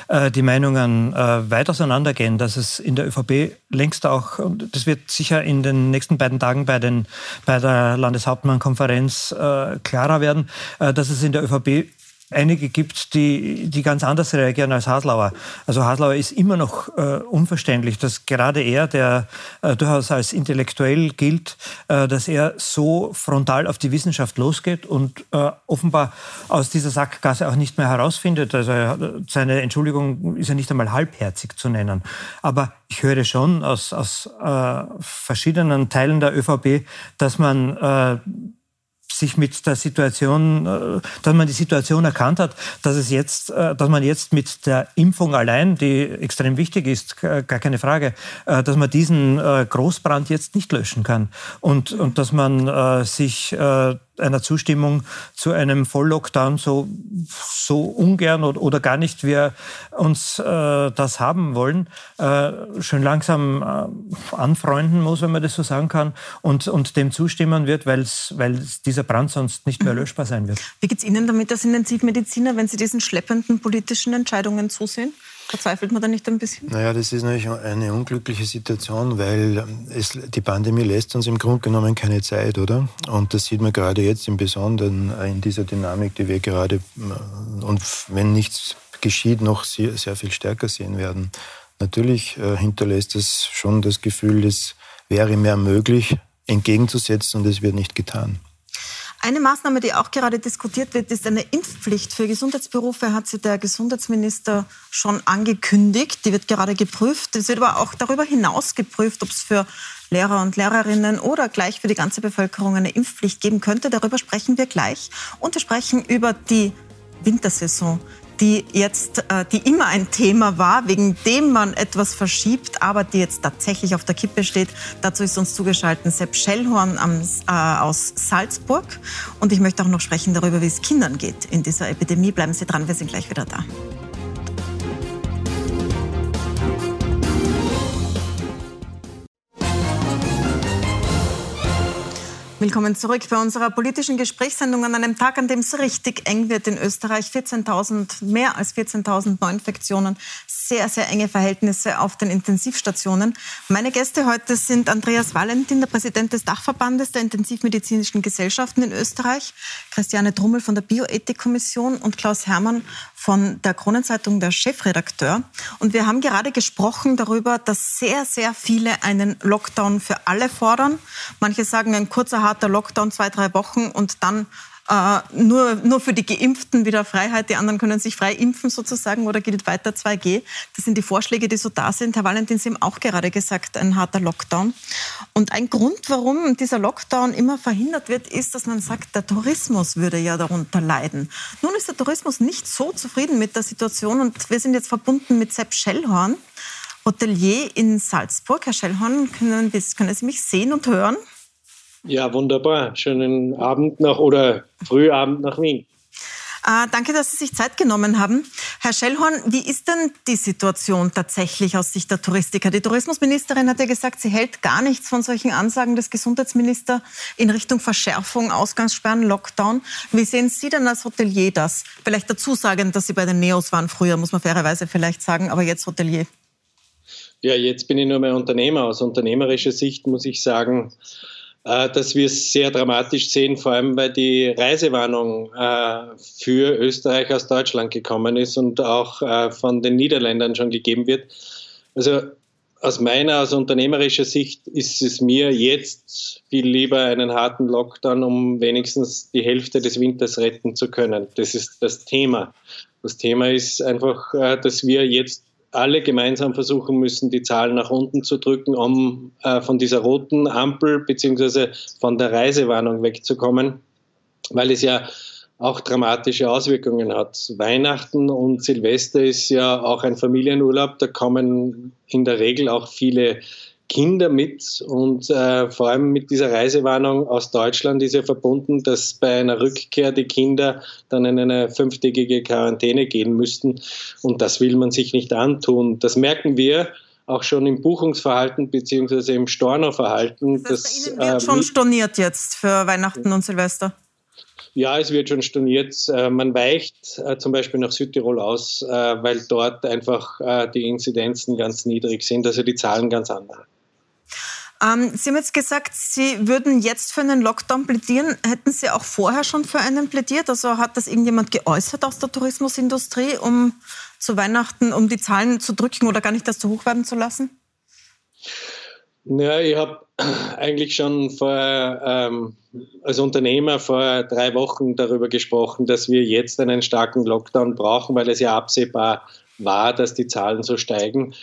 äh, die Meinungen äh, weit auseinandergehen, dass es in der ÖVP längst auch, und das wird sicher in den nächsten beiden Tagen bei, den, bei der Landeshauptmannkonferenz äh, klarer werden, äh, dass es in der ÖVP einige gibt, die, die ganz anders reagieren als Haslauer. Also Haslauer ist immer noch äh, unverständlich, dass gerade er, der äh, durchaus als intellektuell gilt, äh, dass er so frontal auf die Wissenschaft losgeht und äh, offenbar aus dieser Sackgasse auch nicht mehr herausfindet. Also er, seine Entschuldigung ist ja nicht einmal halbherzig zu nennen. Aber ich höre schon aus, aus äh, verschiedenen Teilen der ÖVP, dass man äh, sich mit der Situation, äh, dass man die Situation erkannt hat, dass es jetzt, äh, dass man jetzt mit der Impfung allein, die extrem wichtig ist, gar keine Frage, äh, dass man diesen Großbrand jetzt nicht löschen kann. Und, und dass man sich einer Zustimmung zu einem Volllockdown so, so ungern oder, oder gar nicht wir uns äh, das haben wollen, äh, schön langsam äh, anfreunden muss, wenn man das so sagen kann, und, und dem zustimmen wird, weil dieser Brand sonst nicht mehr löschbar sein wird. Wie geht es Ihnen damit als Intensivmediziner, wenn Sie diesen schleppenden politischen Entscheidungen zusehen? Verzweifelt man da nicht ein bisschen? Naja, das ist natürlich eine unglückliche Situation, weil es, die Pandemie lässt uns im Grunde genommen keine Zeit, oder? Und das sieht man gerade jetzt im Besonderen in dieser Dynamik, die wir gerade, und wenn nichts geschieht, noch sehr, sehr viel stärker sehen werden. Natürlich äh, hinterlässt es schon das Gefühl, es wäre mehr möglich entgegenzusetzen und es wird nicht getan. Eine Maßnahme, die auch gerade diskutiert wird, ist eine Impfpflicht für Gesundheitsberufe, hat sie der Gesundheitsminister schon angekündigt. Die wird gerade geprüft. Es wird aber auch darüber hinaus geprüft, ob es für Lehrer und Lehrerinnen oder gleich für die ganze Bevölkerung eine Impfpflicht geben könnte. Darüber sprechen wir gleich. Und wir sprechen über die Wintersaison die jetzt, äh, die immer ein Thema war, wegen dem man etwas verschiebt, aber die jetzt tatsächlich auf der Kippe steht. Dazu ist uns zugeschaltet Sepp Schellhorn äh, aus Salzburg. Und ich möchte auch noch sprechen darüber, wie es Kindern geht in dieser Epidemie. Bleiben Sie dran, wir sind gleich wieder da. Willkommen zurück bei unserer politischen Gesprächssendung an einem Tag, an dem es richtig eng wird in Österreich. 14.000, mehr als 14.000 Neuinfektionen, sehr, sehr enge Verhältnisse auf den Intensivstationen. Meine Gäste heute sind Andreas Valentin, der Präsident des Dachverbandes der Intensivmedizinischen Gesellschaften in Österreich, Christiane Drummel von der Bioethikkommission und Klaus Hermann von der Kronenzeitung, der Chefredakteur. Und wir haben gerade gesprochen darüber, dass sehr, sehr viele einen Lockdown für alle fordern. Manche sagen ein kurzer harter Lockdown, zwei, drei Wochen und dann äh, nur, nur für die Geimpften wieder Freiheit. Die anderen können sich frei impfen sozusagen oder gilt weiter 2G. Das sind die Vorschläge, die so da sind. Herr Valentin, Sie haben auch gerade gesagt, ein harter Lockdown. Und ein Grund, warum dieser Lockdown immer verhindert wird, ist, dass man sagt, der Tourismus würde ja darunter leiden. Nun ist der Tourismus nicht so zufrieden mit der Situation und wir sind jetzt verbunden mit Sepp Schellhorn. Hotelier in Salzburg. Herr Schellhorn, können, können Sie mich sehen und hören? Ja, wunderbar. Schönen Abend nach oder Frühabend nach Wien. Äh, danke, dass Sie sich Zeit genommen haben. Herr Schellhorn, wie ist denn die Situation tatsächlich aus Sicht der Touristiker? Die Tourismusministerin hat ja gesagt, sie hält gar nichts von solchen Ansagen des Gesundheitsministers in Richtung Verschärfung, Ausgangssperren, Lockdown. Wie sehen Sie denn als Hotelier das? Vielleicht dazu sagen, dass Sie bei den Neos waren früher, muss man fairerweise vielleicht sagen, aber jetzt Hotelier. Ja, jetzt bin ich nur mehr Unternehmer. Aus unternehmerischer Sicht muss ich sagen, dass wir es sehr dramatisch sehen, vor allem weil die Reisewarnung äh, für Österreich aus Deutschland gekommen ist und auch äh, von den Niederländern schon gegeben wird. Also aus meiner, aus unternehmerischer Sicht ist es mir jetzt viel lieber einen harten Lockdown, um wenigstens die Hälfte des Winters retten zu können. Das ist das Thema. Das Thema ist einfach, dass wir jetzt alle gemeinsam versuchen müssen, die Zahlen nach unten zu drücken, um äh, von dieser roten Ampel bzw. von der Reisewarnung wegzukommen, weil es ja auch dramatische Auswirkungen hat. Weihnachten und Silvester ist ja auch ein Familienurlaub, da kommen in der Regel auch viele Kinder mit und äh, vor allem mit dieser Reisewarnung aus Deutschland ist ja verbunden, dass bei einer Rückkehr die Kinder dann in eine fünftägige Quarantäne gehen müssten und das will man sich nicht antun. Das merken wir auch schon im Buchungsverhalten bzw. im Stornoverhalten. Das heißt, bei Ihnen wird äh, schon storniert jetzt für Weihnachten und Silvester. Ja, es wird schon storniert. Äh, man weicht äh, zum Beispiel nach Südtirol aus, äh, weil dort einfach die Inzidenzen ganz niedrig sind, also die Zahlen ganz andere. Ähm, Sie haben jetzt gesagt, Sie würden jetzt für einen Lockdown plädieren. Hätten Sie auch vorher schon für einen plädiert? Also hat das irgendjemand geäußert aus der Tourismusindustrie, um zu Weihnachten, um die Zahlen zu drücken oder gar nicht das zu hoch werden zu lassen? Ja, ich habe eigentlich schon vor, ähm, als Unternehmer vor drei Wochen darüber gesprochen, dass wir jetzt einen starken Lockdown brauchen, weil es ja absehbar war, dass die Zahlen so steigen.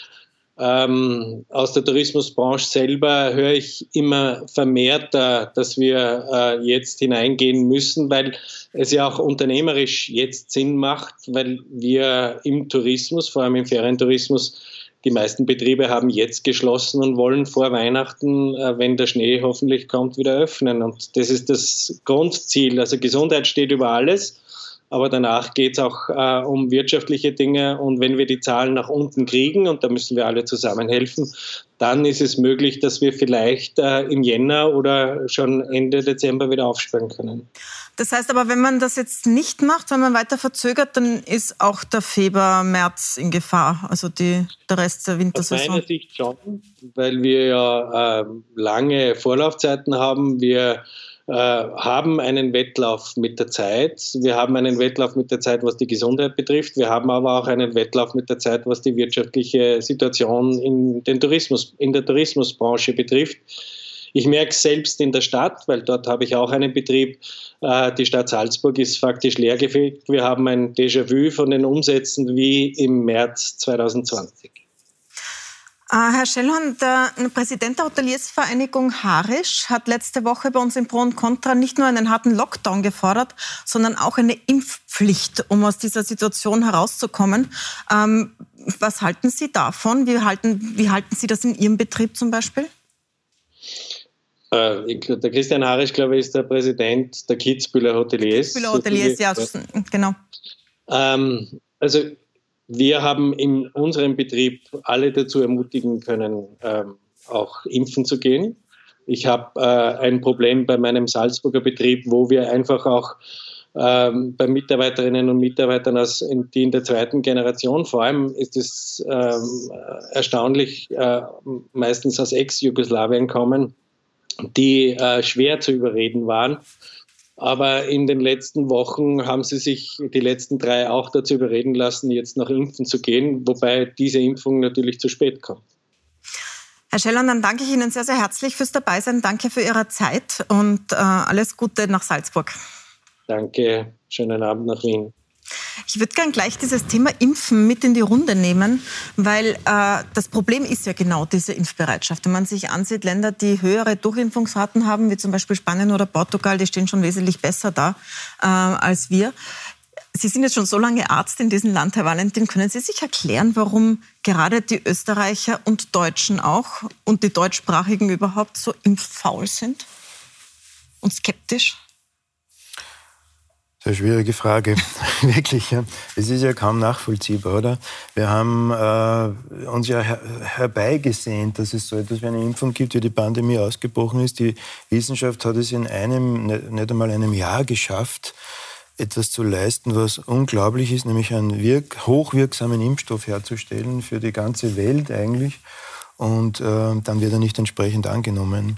Ähm, aus der Tourismusbranche selber höre ich immer vermehrter, dass wir äh, jetzt hineingehen müssen, weil es ja auch unternehmerisch jetzt Sinn macht, weil wir im Tourismus, vor allem im Ferientourismus, die meisten Betriebe haben jetzt geschlossen und wollen vor Weihnachten, äh, wenn der Schnee hoffentlich kommt, wieder öffnen. Und das ist das Grundziel. Also Gesundheit steht über alles aber danach geht es auch äh, um wirtschaftliche Dinge. Und wenn wir die Zahlen nach unten kriegen, und da müssen wir alle zusammen helfen, dann ist es möglich, dass wir vielleicht äh, im Jänner oder schon Ende Dezember wieder aufsperren können. Das heißt aber, wenn man das jetzt nicht macht, wenn man weiter verzögert, dann ist auch der Februar, März in Gefahr, also die, der Rest der Wintersaison. Aus meiner Sicht schon, weil wir ja äh, lange Vorlaufzeiten haben. Wir haben einen Wettlauf mit der Zeit. Wir haben einen Wettlauf mit der Zeit, was die Gesundheit betrifft. Wir haben aber auch einen Wettlauf mit der Zeit, was die wirtschaftliche Situation in, den Tourismus, in der Tourismusbranche betrifft. Ich merke es selbst in der Stadt, weil dort habe ich auch einen Betrieb. Äh, die Stadt Salzburg ist faktisch leergefegt. Wir haben ein Déjà-vu von den Umsätzen wie im März 2020. Ah, Herr Schellhorn, der Präsident der Hoteliersvereinigung Harisch hat letzte Woche bei uns im Pro und Contra nicht nur einen harten Lockdown gefordert, sondern auch eine Impfpflicht, um aus dieser Situation herauszukommen. Ähm, was halten Sie davon? Wie halten, wie halten Sie das in Ihrem Betrieb zum Beispiel? Äh, der Christian Harisch, glaube ich, ist der Präsident der Kitzbühler Hoteliers. Kitzbühler Hoteliers, ja, genau. Ähm, also wir haben in unserem Betrieb alle dazu ermutigen können, ähm, auch impfen zu gehen. Ich habe äh, ein Problem bei meinem Salzburger Betrieb, wo wir einfach auch ähm, bei Mitarbeiterinnen und Mitarbeitern, aus, die in der zweiten Generation, vor allem ist es ähm, erstaunlich, äh, meistens aus Ex-Jugoslawien kommen, die äh, schwer zu überreden waren. Aber in den letzten Wochen haben sie sich die letzten drei auch dazu überreden lassen, jetzt noch impfen zu gehen, wobei diese Impfung natürlich zu spät kommt. Herr Schellern, dann danke ich Ihnen sehr, sehr herzlich fürs Dabeisein. Danke für Ihre Zeit und äh, alles Gute nach Salzburg. Danke, schönen Abend nach Wien. Ich würde gern gleich dieses Thema Impfen mit in die Runde nehmen, weil äh, das Problem ist ja genau diese Impfbereitschaft. Wenn man sich ansieht, Länder, die höhere Durchimpfungsraten haben, wie zum Beispiel Spanien oder Portugal, die stehen schon wesentlich besser da äh, als wir. Sie sind jetzt schon so lange Arzt in diesem Land, Herr Valentin. Können Sie sich erklären, warum gerade die Österreicher und Deutschen auch und die Deutschsprachigen überhaupt so impffaul sind und skeptisch? Eine schwierige Frage, (laughs) wirklich. Ja. Es ist ja kaum nachvollziehbar, oder? Wir haben äh, uns ja her herbeigesehnt, dass es so etwas wie eine Impfung gibt, wie die Pandemie ausgebrochen ist. Die Wissenschaft hat es in einem, nicht einmal einem Jahr geschafft, etwas zu leisten, was unglaublich ist, nämlich einen wirk hochwirksamen Impfstoff herzustellen für die ganze Welt eigentlich. Und äh, dann wird er nicht entsprechend angenommen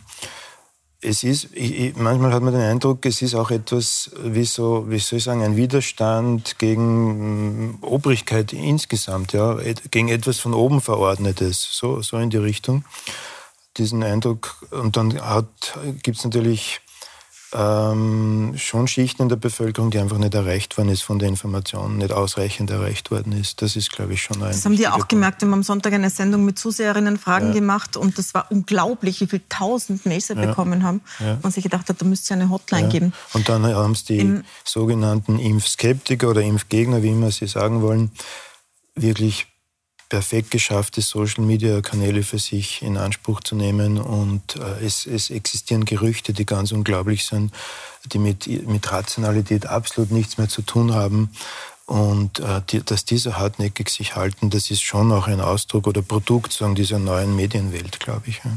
es ist, ich, manchmal hat man den Eindruck, es ist auch etwas, wie so, wie soll ich sagen, ein Widerstand gegen mm, Obrigkeit insgesamt, ja, gegen etwas von oben Verordnetes, so, so in die Richtung. Diesen Eindruck, und dann gibt es natürlich ähm, schon Schichten in der Bevölkerung, die einfach nicht erreicht worden ist von der Information, nicht ausreichend erreicht worden ist. Das ist, glaube ich, schon ein. Das haben die auch Punkt. gemerkt. Wir haben am Sonntag eine Sendung mit Zuseherinnen Fragen ja. gemacht und das war unglaublich, wie viele tausend Mails ja. bekommen haben. Ja. Man sich gedacht hat, da müsste es eine Hotline geben. Und dann haben es die Im sogenannten Impfskeptiker oder Impfgegner, wie immer sie sagen wollen, wirklich perfekt geschafft, die Social-Media-Kanäle für sich in Anspruch zu nehmen. Und äh, es, es, existieren Gerüchte, die ganz unglaublich sind, die mit, mit Rationalität absolut nichts mehr zu tun haben. Und äh, die, dass diese hartnäckig sich halten, das ist schon auch ein Ausdruck oder Produkt sagen, dieser neuen Medienwelt, glaube ich. Ja.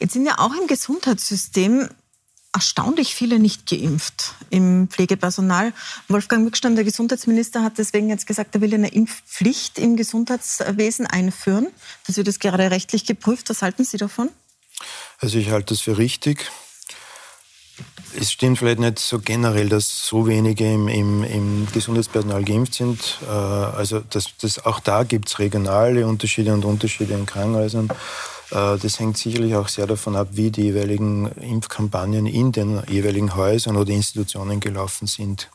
Jetzt sind ja auch im Gesundheitssystem erstaunlich viele nicht geimpft im Pflegepersonal. Wolfgang Mückstein, der Gesundheitsminister, hat deswegen jetzt gesagt, er will eine Impfpflicht im Gesundheitswesen einführen. Das wird jetzt gerade rechtlich geprüft. Was halten Sie davon? Also ich halte das für richtig. Es stimmt vielleicht nicht so generell, dass so wenige im, im, im Gesundheitspersonal geimpft sind. Äh, also das, das, auch da gibt es regionale Unterschiede und Unterschiede in Krankenhäusern. Äh, das hängt sicherlich auch sehr davon ab, wie die jeweiligen Impfkampagnen in den jeweiligen Häusern oder Institutionen gelaufen sind.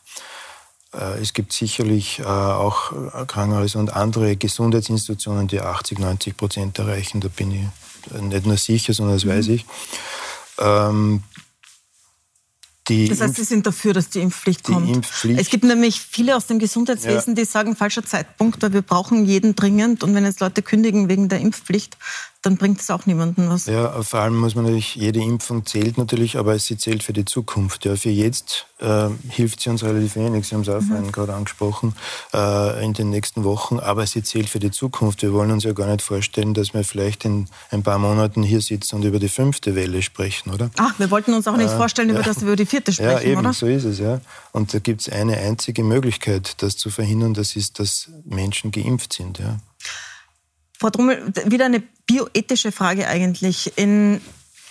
Äh, es gibt sicherlich äh, auch Krankenhäuser und andere Gesundheitsinstitutionen, die 80, 90 Prozent erreichen. Da bin ich nicht nur sicher, sondern das weiß mhm. ich. Ähm, die das heißt, Sie sind dafür, dass die Impfpflicht die kommt. Impfpflicht. Es gibt nämlich viele aus dem Gesundheitswesen, ja. die sagen, falscher Zeitpunkt, weil wir brauchen jeden dringend. Und wenn jetzt Leute kündigen wegen der Impfpflicht, dann bringt es auch niemandem was. Ja, vor allem muss man natürlich, jede Impfung zählt natürlich, aber sie zählt für die Zukunft. Ja, für jetzt äh, hilft sie uns relativ wenig, Sie haben es auch mhm. gerade angesprochen, äh, in den nächsten Wochen, aber sie zählt für die Zukunft. Wir wollen uns ja gar nicht vorstellen, dass wir vielleicht in ein paar Monaten hier sitzen und über die fünfte Welle sprechen, oder? Ach, wir wollten uns auch nicht äh, vorstellen, über ja. das wir über die vierte sprechen, ja, eben, oder? so ist es, ja. Und da gibt es eine einzige Möglichkeit, das zu verhindern, das ist, dass Menschen geimpft sind, ja. Frau Drummel, wieder eine bioethische Frage eigentlich. In,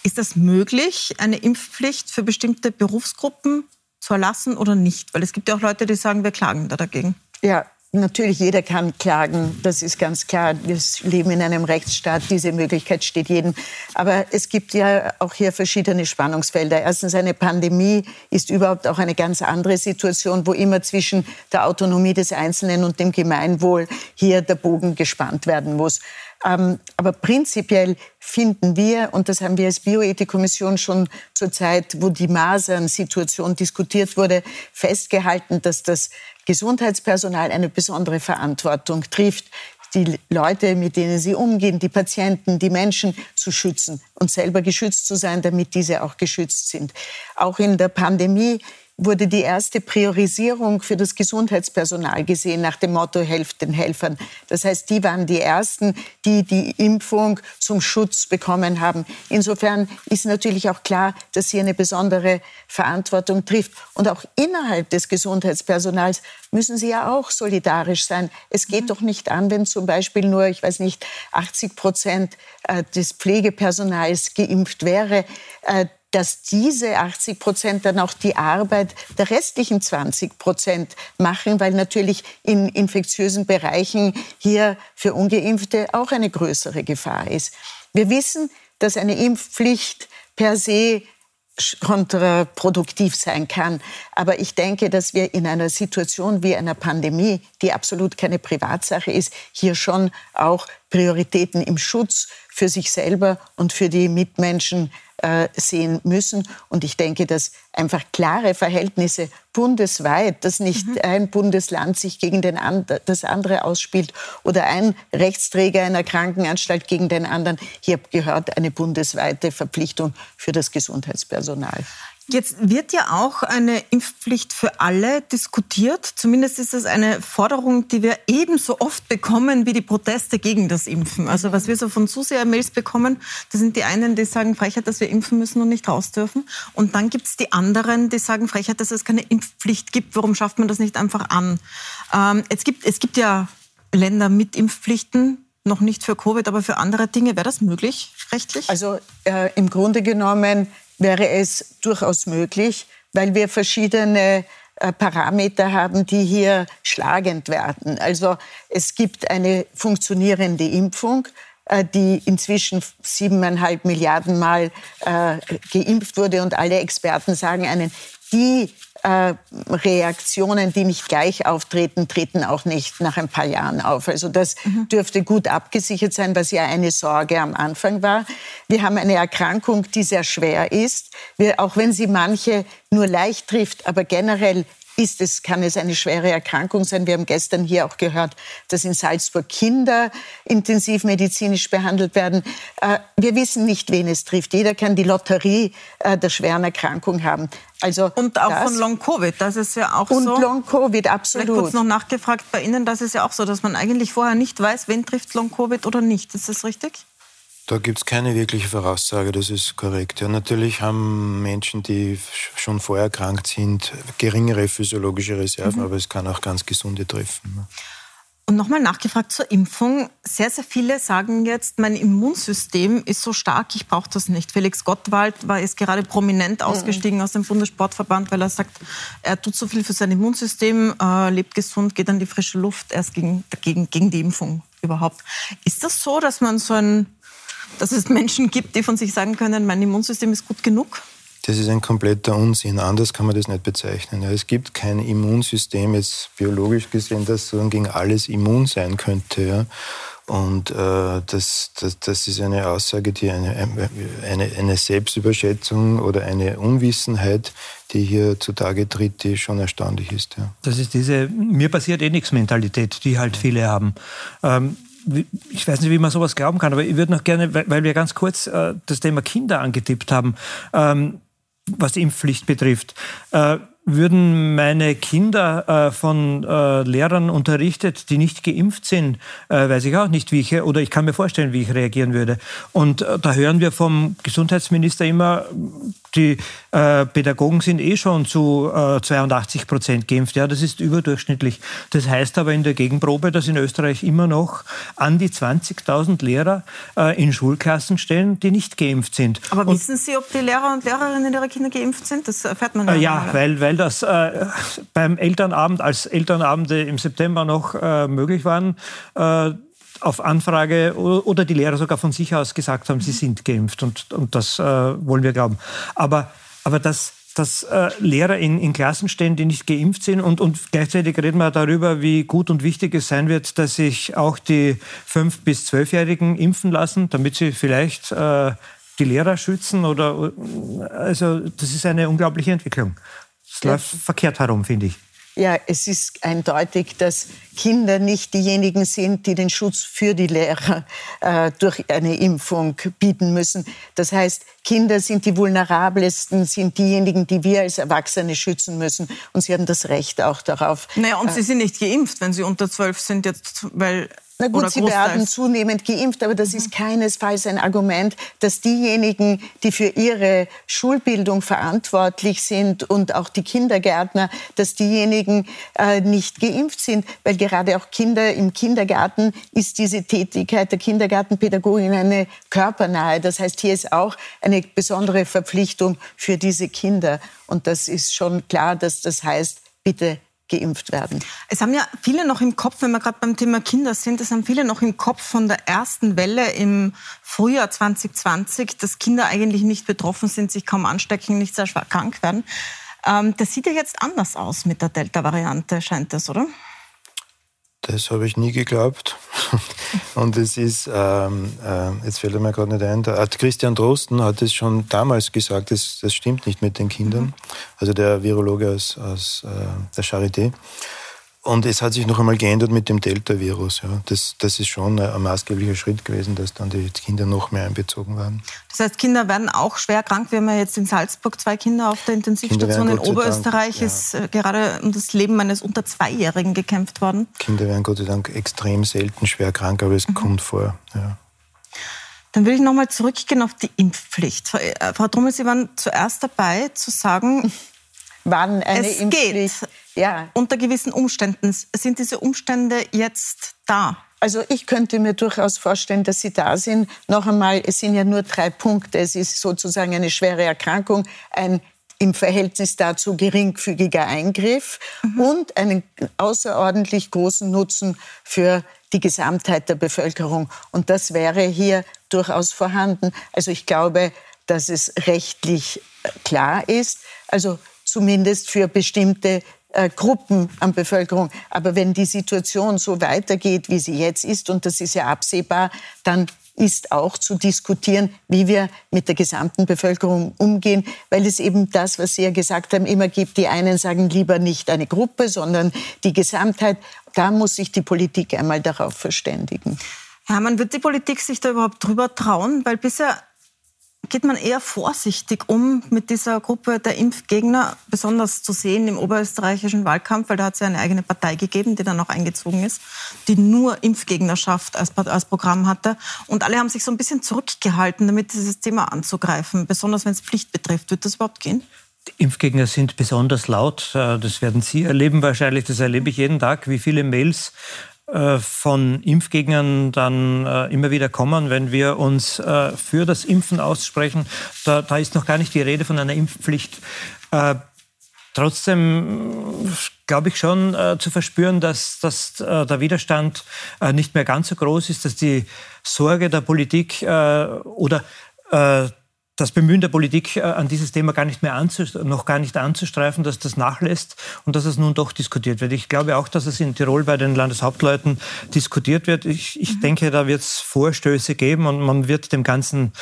ist das möglich, eine Impfpflicht für bestimmte Berufsgruppen zu erlassen oder nicht? Weil es gibt ja auch Leute, die sagen, wir klagen da dagegen. Ja, Natürlich, jeder kann klagen, das ist ganz klar. Wir leben in einem Rechtsstaat, diese Möglichkeit steht jedem. Aber es gibt ja auch hier verschiedene Spannungsfelder. Erstens, eine Pandemie ist überhaupt auch eine ganz andere Situation, wo immer zwischen der Autonomie des Einzelnen und dem Gemeinwohl hier der Bogen gespannt werden muss. Ähm, aber prinzipiell finden wir, und das haben wir als Bioethikkommission schon zur Zeit, wo die Masern-Situation diskutiert wurde, festgehalten, dass das Gesundheitspersonal eine besondere Verantwortung trifft, die Leute, mit denen sie umgehen, die Patienten, die Menschen zu schützen. und selber geschützt zu sein, damit diese auch geschützt sind. Auch in der Pandemie wurde die erste Priorisierung für das Gesundheitspersonal gesehen nach dem Motto Helft den Helfern. Das heißt, die waren die Ersten, die die Impfung zum Schutz bekommen haben. Insofern ist natürlich auch klar, dass hier eine besondere Verantwortung trifft. Und auch innerhalb des Gesundheitspersonals müssen sie ja auch solidarisch sein. Es geht mhm. doch nicht an, wenn zum Beispiel nur, ich weiß nicht, 80 Prozent äh, des Pflegepersonals geimpft wäre äh, dass diese 80 Prozent dann auch die Arbeit der restlichen 20 Prozent machen, weil natürlich in infektiösen Bereichen hier für ungeimpfte auch eine größere Gefahr ist. Wir wissen, dass eine Impfpflicht per se kontraproduktiv sein kann. Aber ich denke, dass wir in einer Situation wie einer Pandemie, die absolut keine Privatsache ist, hier schon auch Prioritäten im Schutz für sich selber und für die Mitmenschen äh, sehen müssen. Und ich denke, dass einfach klare Verhältnisse bundesweit, dass nicht mhm. ein Bundesland sich gegen den and das andere ausspielt oder ein Rechtsträger einer Krankenanstalt gegen den anderen. Hier gehört eine bundesweite Verpflichtung für das Gesundheitspersonal. Jetzt wird ja auch eine Impfpflicht für alle diskutiert. Zumindest ist das eine Forderung, die wir ebenso oft bekommen wie die Proteste gegen das Impfen. Also was wir so von Zuseher-Mails bekommen, das sind die einen, die sagen Frechheit, dass wir impfen müssen und nicht raus dürfen. Und dann gibt es die anderen, die sagen Frechheit, dass es keine Impfpflicht gibt. Warum schafft man das nicht einfach an? Ähm, es, gibt, es gibt ja Länder mit Impfpflichten, noch nicht für Covid, aber für andere Dinge. Wäre das möglich rechtlich? Also äh, im Grunde genommen wäre es durchaus möglich, weil wir verschiedene äh, Parameter haben, die hier schlagend werden. Also es gibt eine funktionierende Impfung, äh, die inzwischen siebeneinhalb Milliarden Mal äh, geimpft wurde und alle Experten sagen einen, die äh, Reaktionen, die nicht gleich auftreten, treten auch nicht nach ein paar Jahren auf. Also das mhm. dürfte gut abgesichert sein, was ja eine Sorge am Anfang war. Wir haben eine Erkrankung, die sehr schwer ist. Wir, auch wenn sie manche nur leicht trifft, aber generell ist es, kann es eine schwere Erkrankung sein. Wir haben gestern hier auch gehört, dass in Salzburg Kinder intensivmedizinisch behandelt werden. Äh, wir wissen nicht, wen es trifft. Jeder kann die Lotterie äh, der schweren Erkrankung haben. Also und auch von Long Covid, das ist ja auch und so. Und Long Covid, absolut. Vielleicht kurz noch nachgefragt bei Ihnen, das ist ja auch so, dass man eigentlich vorher nicht weiß, wen trifft Long Covid oder nicht. Ist das richtig? Da gibt es keine wirkliche Voraussage, das ist korrekt. Ja, natürlich haben Menschen, die schon vorher erkrankt sind, geringere physiologische Reserven, mhm. aber es kann auch ganz gesunde treffen. Und nochmal nachgefragt zur Impfung. Sehr, sehr viele sagen jetzt, mein Immunsystem ist so stark, ich brauche das nicht. Felix Gottwald war ist gerade prominent mhm. ausgestiegen aus dem Bundessportverband, weil er sagt, er tut so viel für sein Immunsystem, äh, lebt gesund, geht an die frische Luft, erst gegen, dagegen, gegen die Impfung überhaupt. Ist das so, dass man so ein dass es Menschen gibt, die von sich sagen können, mein Immunsystem ist gut genug? Das ist ein kompletter Unsinn. Anders kann man das nicht bezeichnen. Ja, es gibt kein Immunsystem, jetzt biologisch gesehen, das so gegen alles immun sein könnte. Ja. Und äh, das, das, das ist eine Aussage, die eine, eine, eine Selbstüberschätzung oder eine Unwissenheit, die hier zutage tritt, die schon erstaunlich ist. Ja. Das ist diese mir passiert eh nichts Mentalität, die halt viele haben. Ähm, ich weiß nicht, wie man sowas glauben kann, aber ich würde noch gerne, weil wir ganz kurz äh, das Thema Kinder angetippt haben, ähm, was die Impfpflicht betrifft. Äh, würden meine Kinder äh, von äh, Lehrern unterrichtet, die nicht geimpft sind, äh, weiß ich auch nicht, wie ich, oder ich kann mir vorstellen, wie ich reagieren würde. Und äh, da hören wir vom Gesundheitsminister immer, die äh, Pädagogen sind eh schon zu äh, 82 Prozent geimpft. Ja, das ist überdurchschnittlich. Das heißt aber in der Gegenprobe, dass in Österreich immer noch an die 20.000 Lehrer äh, in Schulklassen stellen, die nicht geimpft sind. Aber und, wissen Sie, ob die Lehrer und Lehrerinnen ihrer Kinder geimpft sind? Das erfährt man ja. ja, weil, weil das äh, beim Elternabend, als Elternabende im September noch äh, möglich waren, äh, auf Anfrage oder die Lehrer sogar von sich aus gesagt haben, sie sind geimpft und, und das äh, wollen wir glauben. Aber, aber dass, dass äh, Lehrer in, in Klassen stehen, die nicht geimpft sind und, und gleichzeitig reden wir darüber, wie gut und wichtig es sein wird, dass sich auch die 5- bis 12-Jährigen impfen lassen, damit sie vielleicht äh, die Lehrer schützen oder also das ist eine unglaubliche Entwicklung. Es läuft verkehrt herum, finde ich. Ja, es ist eindeutig, dass Kinder nicht diejenigen sind, die den Schutz für die Lehrer äh, durch eine Impfung bieten müssen. Das heißt, Kinder sind die vulnerabelsten, sind diejenigen, die wir als Erwachsene schützen müssen. Und sie haben das Recht auch darauf. Naja, und äh, sie sind nicht geimpft, wenn sie unter zwölf sind, jetzt, weil na gut, sie werden zunehmend geimpft, aber das mhm. ist keinesfalls ein Argument, dass diejenigen, die für ihre Schulbildung verantwortlich sind und auch die Kindergärtner, dass diejenigen äh, nicht geimpft sind, weil gerade auch Kinder im Kindergarten ist diese Tätigkeit der Kindergartenpädagogin eine körpernahe. Das heißt, hier ist auch eine besondere Verpflichtung für diese Kinder. Und das ist schon klar, dass das heißt, bitte geimpft werden. Es haben ja viele noch im Kopf, wenn wir gerade beim Thema Kinder sind, es haben viele noch im Kopf von der ersten Welle im Frühjahr 2020, dass Kinder eigentlich nicht betroffen sind, sich kaum anstecken, nicht sehr krank werden. Ähm, das sieht ja jetzt anders aus mit der Delta-Variante, scheint das, oder? Das habe ich nie geglaubt. (laughs) Und es ist, ähm, äh, jetzt fällt mir gerade nicht ein, der, äh, Christian Drosten hat es schon damals gesagt, das, das stimmt nicht mit den Kindern. Mhm. Also der Virologe aus, aus äh, der Charité. Und es hat sich noch einmal geändert mit dem Delta-Virus. Ja. Das, das ist schon ein maßgeblicher Schritt gewesen, dass dann die Kinder noch mehr einbezogen werden. Das heißt, Kinder werden auch schwer krank. Wir haben ja jetzt in Salzburg zwei Kinder auf der Intensivstation. In Oberösterreich Dank, ist ja. gerade um das Leben eines unter Zweijährigen gekämpft worden. Kinder werden Gott sei Dank extrem selten schwer krank, aber es mhm. kommt vor. Ja. Dann will ich nochmal zurückgehen auf die Impfpflicht. Frau äh, Drummel, Sie waren zuerst dabei zu sagen, wann eine es Impfpflicht... Geht ja. Unter gewissen Umständen. Sind diese Umstände jetzt da? Also ich könnte mir durchaus vorstellen, dass sie da sind. Noch einmal, es sind ja nur drei Punkte. Es ist sozusagen eine schwere Erkrankung, ein im Verhältnis dazu geringfügiger Eingriff mhm. und einen außerordentlich großen Nutzen für die Gesamtheit der Bevölkerung. Und das wäre hier durchaus vorhanden. Also ich glaube, dass es rechtlich klar ist, also zumindest für bestimmte äh, Gruppen an Bevölkerung. Aber wenn die Situation so weitergeht, wie sie jetzt ist, und das ist ja absehbar, dann ist auch zu diskutieren, wie wir mit der gesamten Bevölkerung umgehen, weil es eben das, was Sie ja gesagt haben, immer gibt. Die einen sagen lieber nicht eine Gruppe, sondern die Gesamtheit. Da muss sich die Politik einmal darauf verständigen. Hermann, wird die Politik sich da überhaupt drüber trauen? Weil bisher geht man eher vorsichtig um mit dieser Gruppe der Impfgegner, besonders zu sehen im oberösterreichischen Wahlkampf, weil da hat es ja eine eigene Partei gegeben, die dann auch eingezogen ist, die nur Impfgegnerschaft als, als Programm hatte. Und alle haben sich so ein bisschen zurückgehalten, damit dieses Thema anzugreifen, besonders wenn es Pflicht betrifft. Wird das überhaupt gehen? Die Impfgegner sind besonders laut. Äh, das werden Sie erleben wahrscheinlich. Das erlebe ich jeden Tag, wie viele Mails von Impfgegnern dann äh, immer wieder kommen, wenn wir uns äh, für das Impfen aussprechen. Da, da, ist noch gar nicht die Rede von einer Impfpflicht. Äh, trotzdem glaube ich schon äh, zu verspüren, dass, dass äh, der Widerstand nicht mehr ganz so groß ist, dass die Sorge der Politik oder das Bemühen der Politik äh, an dieses Thema gar nicht mehr noch gar nicht anzustreifen, dass das nachlässt und dass es nun doch diskutiert wird. Ich glaube auch, dass es in Tirol bei den Landeshauptleuten diskutiert wird. Ich, ich mhm. denke, da wird es Vorstöße geben und man wird dem Ganzen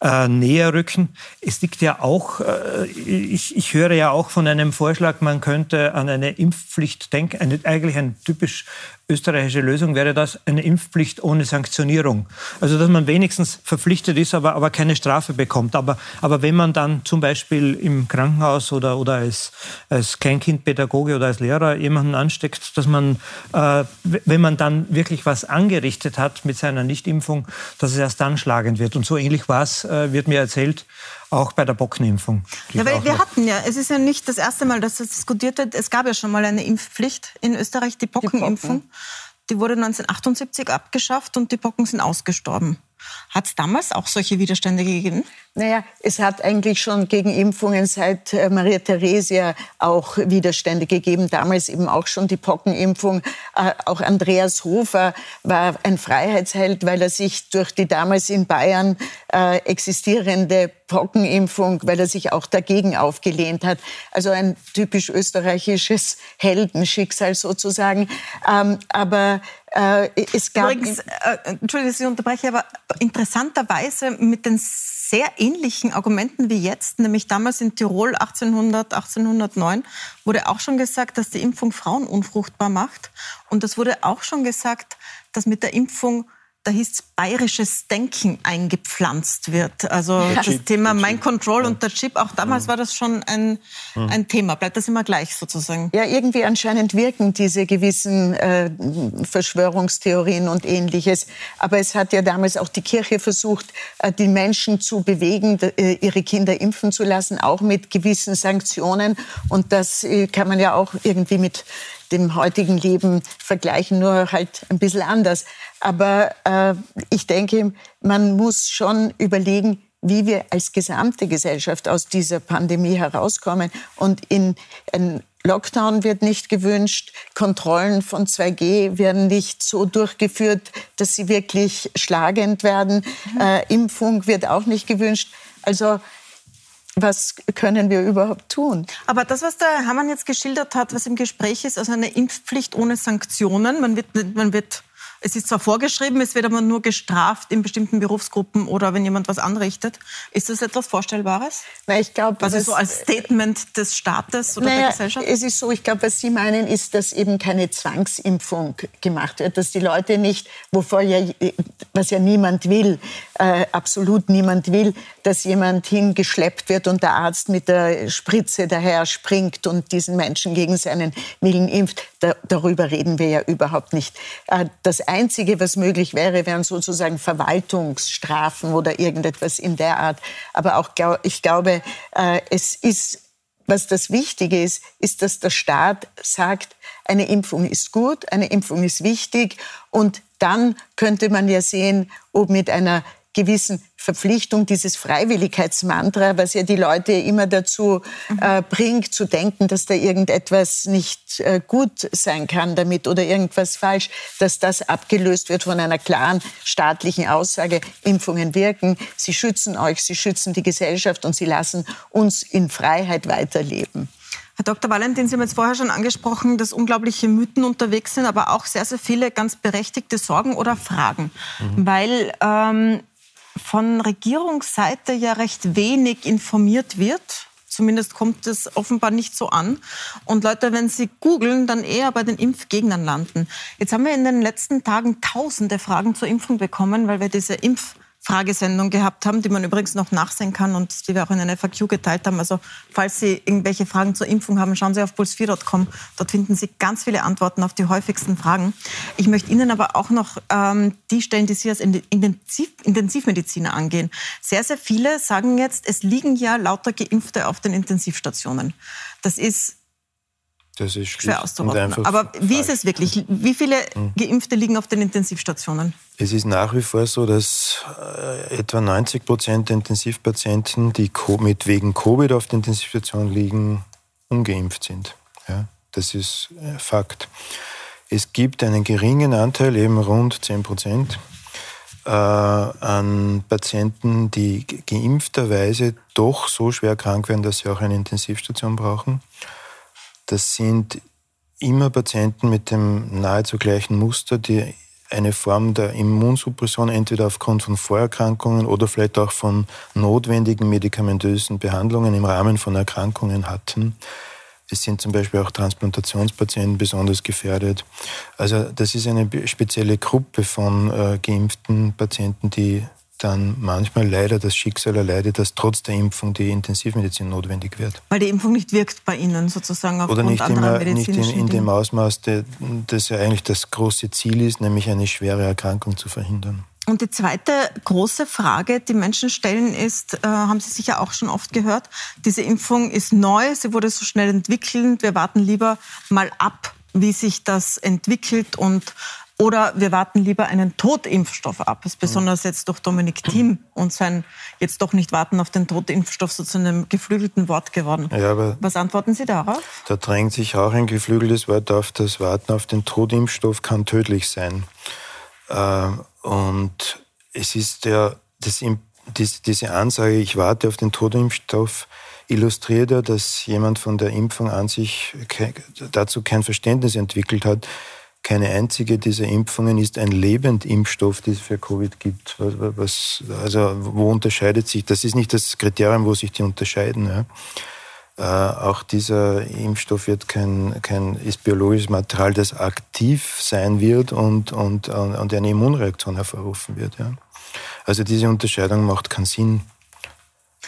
äh, näher rücken. Es liegt ja auch, äh, ich, ich höre ja auch von einem Vorschlag, man könnte an eine Impfpflicht denken, eine, eigentlich ein typisch österreichische Lösung wäre das eine Impfpflicht ohne Sanktionierung. Also dass man wenigstens verpflichtet ist, aber, aber keine Strafe bekommt. Aber, aber wenn man dann zum Beispiel im Krankenhaus oder, oder als, als Kleinkindpädagoge oder als Lehrer jemanden ansteckt, dass man, äh, wenn man dann wirklich was angerichtet hat mit seiner Nichtimpfung, dass es erst dann schlagend wird. Und so ähnlich war es, äh, wird mir erzählt, auch bei der Bockenimpfung. Ja, weil wir hatten ja, es ist ja nicht das erste Mal, dass das diskutiert wird. Es gab ja schon mal eine Impfpflicht in Österreich, die Pockenimpfung. Die, Pocken. die wurde 1978 abgeschafft und die Pocken sind ausgestorben. Hat es damals auch solche Widerstände gegeben? Naja, es hat eigentlich schon gegen Impfungen seit äh, Maria Theresia auch Widerstände gegeben. Damals eben auch schon die Pockenimpfung. Äh, auch Andreas Hofer war ein Freiheitsheld, weil er sich durch die damals in Bayern äh, existierende Pockenimpfung, weil er sich auch dagegen aufgelehnt hat. Also ein typisch österreichisches Heldenschicksal sozusagen. Ähm, aber äh, es gab... Übrigens, äh, Entschuldigung, dass ich unterbreche, aber interessanterweise mit den sehr ähnlichen Argumenten wie jetzt, nämlich damals in Tirol 1800, 1809, wurde auch schon gesagt, dass die Impfung Frauen unfruchtbar macht. Und es wurde auch schon gesagt, dass mit der Impfung da hieß es, bayerisches Denken eingepflanzt wird. Also der das Chip, Thema Mind Control ja. und der Chip, auch damals ja. war das schon ein, ja. ein Thema. Bleibt das immer gleich sozusagen? Ja, irgendwie anscheinend wirken diese gewissen äh, Verschwörungstheorien und ähnliches. Aber es hat ja damals auch die Kirche versucht, äh, die Menschen zu bewegen, äh, ihre Kinder impfen zu lassen, auch mit gewissen Sanktionen. Und das äh, kann man ja auch irgendwie mit dem heutigen Leben vergleichen, nur halt ein bisschen anders. Aber äh, ich denke, man muss schon überlegen, wie wir als gesamte Gesellschaft aus dieser Pandemie herauskommen. Und in ein Lockdown wird nicht gewünscht, Kontrollen von 2G werden nicht so durchgeführt, dass sie wirklich schlagend werden. Mhm. Äh, Impfung wird auch nicht gewünscht. Also was können wir überhaupt tun? Aber das, was der Hermann jetzt geschildert hat, was im Gespräch ist, also eine Impfpflicht ohne Sanktionen, man wird, man wird es ist zwar vorgeschrieben, es wird aber nur gestraft in bestimmten Berufsgruppen oder wenn jemand was anrichtet. Ist das etwas Vorstellbares? Na, ich glaube, also so als Statement des Staates oder naja, der Gesellschaft? Es ist so, ich glaube, was Sie meinen, ist, dass eben keine Zwangsimpfung gemacht wird, dass die Leute nicht, wovor ja, was ja niemand will, äh, absolut niemand will, dass jemand hingeschleppt wird und der Arzt mit der Spritze daher springt und diesen Menschen gegen seinen Willen impft. Da, darüber reden wir ja überhaupt nicht. Äh, das Einzige, was möglich wäre, wären sozusagen Verwaltungsstrafen oder irgendetwas in der Art. Aber auch ich glaube, äh, es ist was das Wichtige ist, ist, dass der Staat sagt, eine Impfung ist gut, eine Impfung ist wichtig und dann könnte man ja sehen, ob mit einer gewissen Verpflichtung, dieses Freiwilligkeitsmantra, was ja die Leute immer dazu äh, bringt, zu denken, dass da irgendetwas nicht äh, gut sein kann damit oder irgendwas falsch, dass das abgelöst wird von einer klaren staatlichen Aussage, Impfungen wirken, sie schützen euch, sie schützen die Gesellschaft und sie lassen uns in Freiheit weiterleben. Herr Dr. Valentin, Sie haben jetzt vorher schon angesprochen, dass unglaubliche Mythen unterwegs sind, aber auch sehr, sehr viele ganz berechtigte Sorgen oder Fragen. Mhm. Weil ähm, von Regierungsseite ja recht wenig informiert wird. Zumindest kommt es offenbar nicht so an. Und Leute, wenn sie googeln, dann eher bei den Impfgegnern landen. Jetzt haben wir in den letzten Tagen tausende Fragen zur Impfung bekommen, weil wir diese Impf Fragesendung gehabt haben, die man übrigens noch nachsehen kann und die wir auch in einer FAQ geteilt haben. Also falls Sie irgendwelche Fragen zur Impfung haben, schauen Sie auf puls4.com. Dort finden Sie ganz viele Antworten auf die häufigsten Fragen. Ich möchte Ihnen aber auch noch ähm, die stellen, die Sie als Intensiv Intensivmediziner angehen. Sehr, sehr viele sagen jetzt, es liegen ja lauter Geimpfte auf den Intensivstationen. Das ist das ist schwer auszurotten. Aber wie ist es wirklich? Wie viele hm. Geimpfte liegen auf den Intensivstationen? Es ist nach wie vor so, dass äh, etwa 90 Prozent der Intensivpatienten, die mit wegen Covid auf der Intensivstation liegen, ungeimpft sind. Ja, das ist äh, Fakt. Es gibt einen geringen Anteil, eben rund 10 Prozent, äh, an Patienten, die geimpfterweise doch so schwer krank werden, dass sie auch eine Intensivstation brauchen. Das sind immer Patienten mit dem nahezu gleichen Muster, die eine Form der Immunsuppression entweder aufgrund von Vorerkrankungen oder vielleicht auch von notwendigen medikamentösen Behandlungen im Rahmen von Erkrankungen hatten. Es sind zum Beispiel auch Transplantationspatienten besonders gefährdet. Also das ist eine spezielle Gruppe von äh, geimpften Patienten, die dann manchmal leider das Schicksal erleidet, dass trotz der Impfung die Intensivmedizin notwendig wird. Weil die Impfung nicht wirkt bei Ihnen sozusagen aufgrund Oder nicht, immer, nicht in, in dem Ausmaß, das ja eigentlich das große Ziel ist, nämlich eine schwere Erkrankung zu verhindern. Und die zweite große Frage, die Menschen stellen, ist, äh, haben Sie sicher auch schon oft gehört, diese Impfung ist neu, sie wurde so schnell entwickelt, wir warten lieber mal ab, wie sich das entwickelt und oder wir warten lieber einen Totimpfstoff ab. Das ist besonders jetzt durch Dominik Thiem und sein jetzt doch nicht warten auf den Totimpfstoff so zu einem geflügelten Wort geworden. Ja, Was antworten Sie darauf? Da drängt sich auch ein geflügeltes Wort auf. Das Warten auf den Totimpfstoff kann tödlich sein. Äh, und es ist ja, das dies, diese Ansage, ich warte auf den Todimpfstoff, illustriert er, dass jemand von der Impfung an sich dazu kein Verständnis entwickelt hat. Keine einzige dieser Impfungen ist ein Lebendimpfstoff, den es für Covid gibt. Was, also wo unterscheidet sich? Das ist nicht das Kriterium, wo sich die unterscheiden. Ja. Äh, auch dieser Impfstoff wird kein, kein, ist biologisches Material, das aktiv sein wird und, und, und eine Immunreaktion hervorrufen wird. Ja. Also diese Unterscheidung macht keinen Sinn.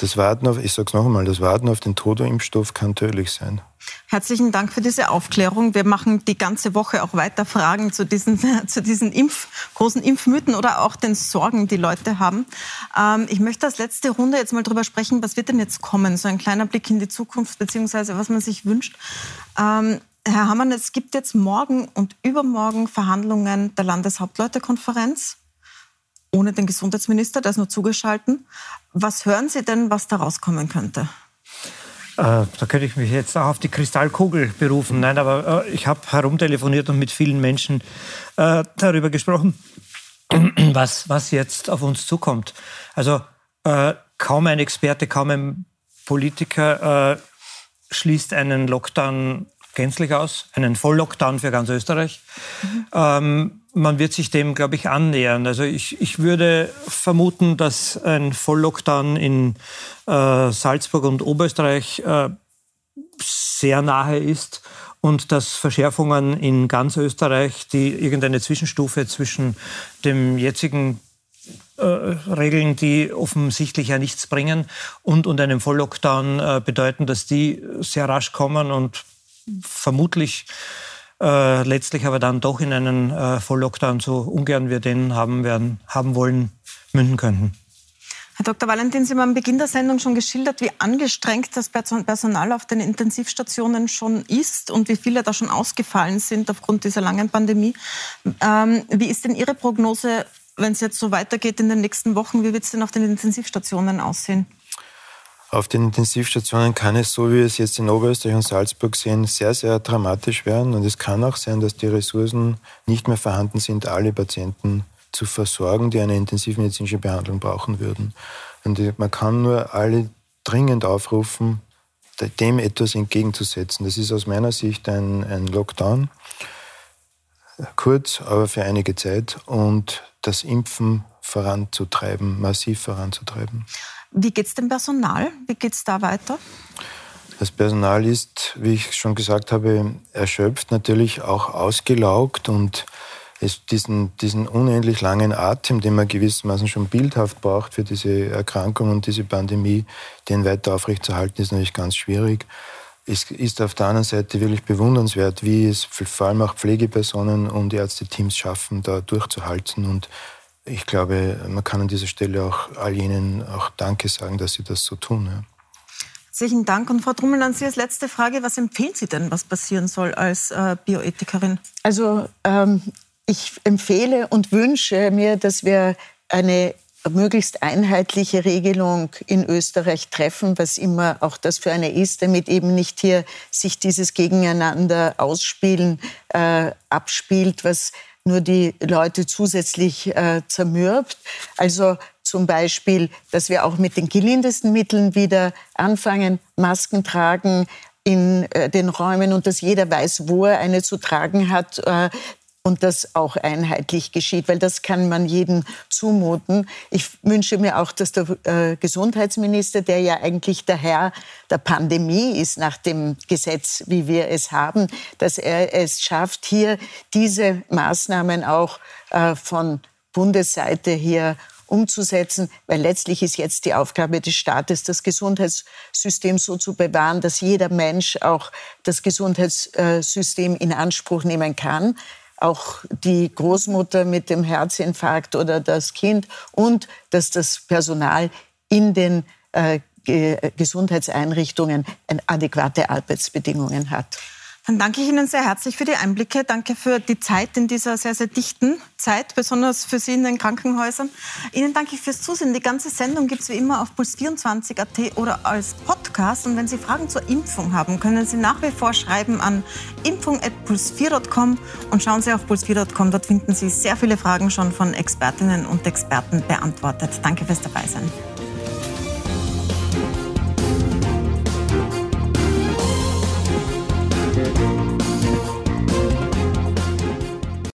Das Warten auf, ich sage noch einmal, das Warten auf den Toto-Impfstoff kann tödlich sein. Herzlichen Dank für diese Aufklärung. Wir machen die ganze Woche auch weiter Fragen zu diesen, (laughs) zu diesen Impf, großen Impfmythen oder auch den Sorgen, die Leute haben. Ähm, ich möchte als letzte Runde jetzt mal darüber sprechen, was wird denn jetzt kommen? So ein kleiner Blick in die Zukunft, beziehungsweise was man sich wünscht. Ähm, Herr Hammann, es gibt jetzt morgen und übermorgen Verhandlungen der Landeshauptleutekonferenz ohne den Gesundheitsminister, der ist nur zugeschaltet. Was hören Sie denn, was da rauskommen könnte? Äh, da könnte ich mich jetzt auch auf die Kristallkugel berufen. Nein, aber äh, ich habe herumtelefoniert und mit vielen Menschen äh, darüber gesprochen, (clears throat) was, was jetzt auf uns zukommt. Also kaum ein Experte, kaum ein Politiker schließt einen Lockdown gänzlich aus, einen Volllockdown für ganz Österreich. Mhm. Ähm, man wird sich dem, glaube ich, annähern. Also ich, ich würde vermuten, dass ein Volllockdown in äh, Salzburg und Oberösterreich äh, sehr nahe ist und dass Verschärfungen in ganz Österreich, die irgendeine Zwischenstufe zwischen dem jetzigen äh, Regeln, die offensichtlich ja nichts bringen, und, und einem Volllockdown äh, bedeuten, dass die sehr rasch kommen und vermutlich äh, letztlich aber dann doch in einen äh, Volllockdown, so ungern wir den haben, werden, haben wollen, münden könnten. Herr Dr. Valentin, Sie haben am Beginn der Sendung schon geschildert, wie angestrengt das Personal auf den Intensivstationen schon ist und wie viele da schon ausgefallen sind aufgrund dieser langen Pandemie. Ähm, wie ist denn Ihre Prognose, wenn es jetzt so weitergeht in den nächsten Wochen? Wie wird es denn auf den Intensivstationen aussehen? Auf den Intensivstationen kann es, so wie wir es jetzt in Oberösterreich und Salzburg sehen, sehr, sehr dramatisch werden. Und es kann auch sein, dass die Ressourcen nicht mehr vorhanden sind, alle Patienten zu versorgen, die eine intensivmedizinische Behandlung brauchen würden. Und man kann nur alle dringend aufrufen, dem etwas entgegenzusetzen. Das ist aus meiner Sicht ein, ein Lockdown, kurz, aber für einige Zeit, und das Impfen voranzutreiben, massiv voranzutreiben. Wie geht es dem Personal? Wie geht es da weiter? Das Personal ist, wie ich schon gesagt habe, erschöpft, natürlich auch ausgelaugt und es, diesen, diesen unendlich langen Atem, den man gewissermaßen schon bildhaft braucht für diese Erkrankung und diese Pandemie, den weiter aufrechtzuerhalten, ist natürlich ganz schwierig. Es ist auf der anderen Seite wirklich bewundernswert, wie es vor allem auch Pflegepersonen und Ärzteteams schaffen, da durchzuhalten und ich glaube, man kann an dieser Stelle auch all jenen auch Danke sagen, dass sie das so tun. Ja. Herzlichen Dank. Und Frau Drummel, an Sie als letzte Frage, was empfehlen Sie denn, was passieren soll als äh, Bioethikerin? Also ähm, ich empfehle und wünsche mir, dass wir eine möglichst einheitliche Regelung in Österreich treffen, was immer auch das für eine ist, damit eben nicht hier sich dieses Gegeneinander ausspielen äh, abspielt, was nur die Leute zusätzlich äh, zermürbt. Also zum Beispiel, dass wir auch mit den gelindesten Mitteln wieder anfangen, Masken tragen in äh, den Räumen und dass jeder weiß, wo er eine zu tragen hat, äh, und das auch einheitlich geschieht, weil das kann man jedem zumuten. Ich wünsche mir auch, dass der äh, Gesundheitsminister, der ja eigentlich der Herr der Pandemie ist nach dem Gesetz, wie wir es haben, dass er es schafft, hier diese Maßnahmen auch äh, von Bundesseite hier umzusetzen, weil letztlich ist jetzt die Aufgabe des Staates, das Gesundheitssystem so zu bewahren, dass jeder Mensch auch das Gesundheitssystem in Anspruch nehmen kann auch die Großmutter mit dem Herzinfarkt oder das Kind und dass das Personal in den äh, Gesundheitseinrichtungen adäquate Arbeitsbedingungen hat. Dann danke ich Ihnen sehr herzlich für die Einblicke. Danke für die Zeit in dieser sehr, sehr dichten Zeit, besonders für Sie in den Krankenhäusern. Ihnen danke ich fürs Zusehen. Die ganze Sendung gibt es wie immer auf puls24.at oder als Podcast. Und wenn Sie Fragen zur Impfung haben, können Sie nach wie vor schreiben an impfung.puls4.com und schauen Sie auf puls4.com. Dort finden Sie sehr viele Fragen schon von Expertinnen und Experten beantwortet. Danke fürs Dabeisein.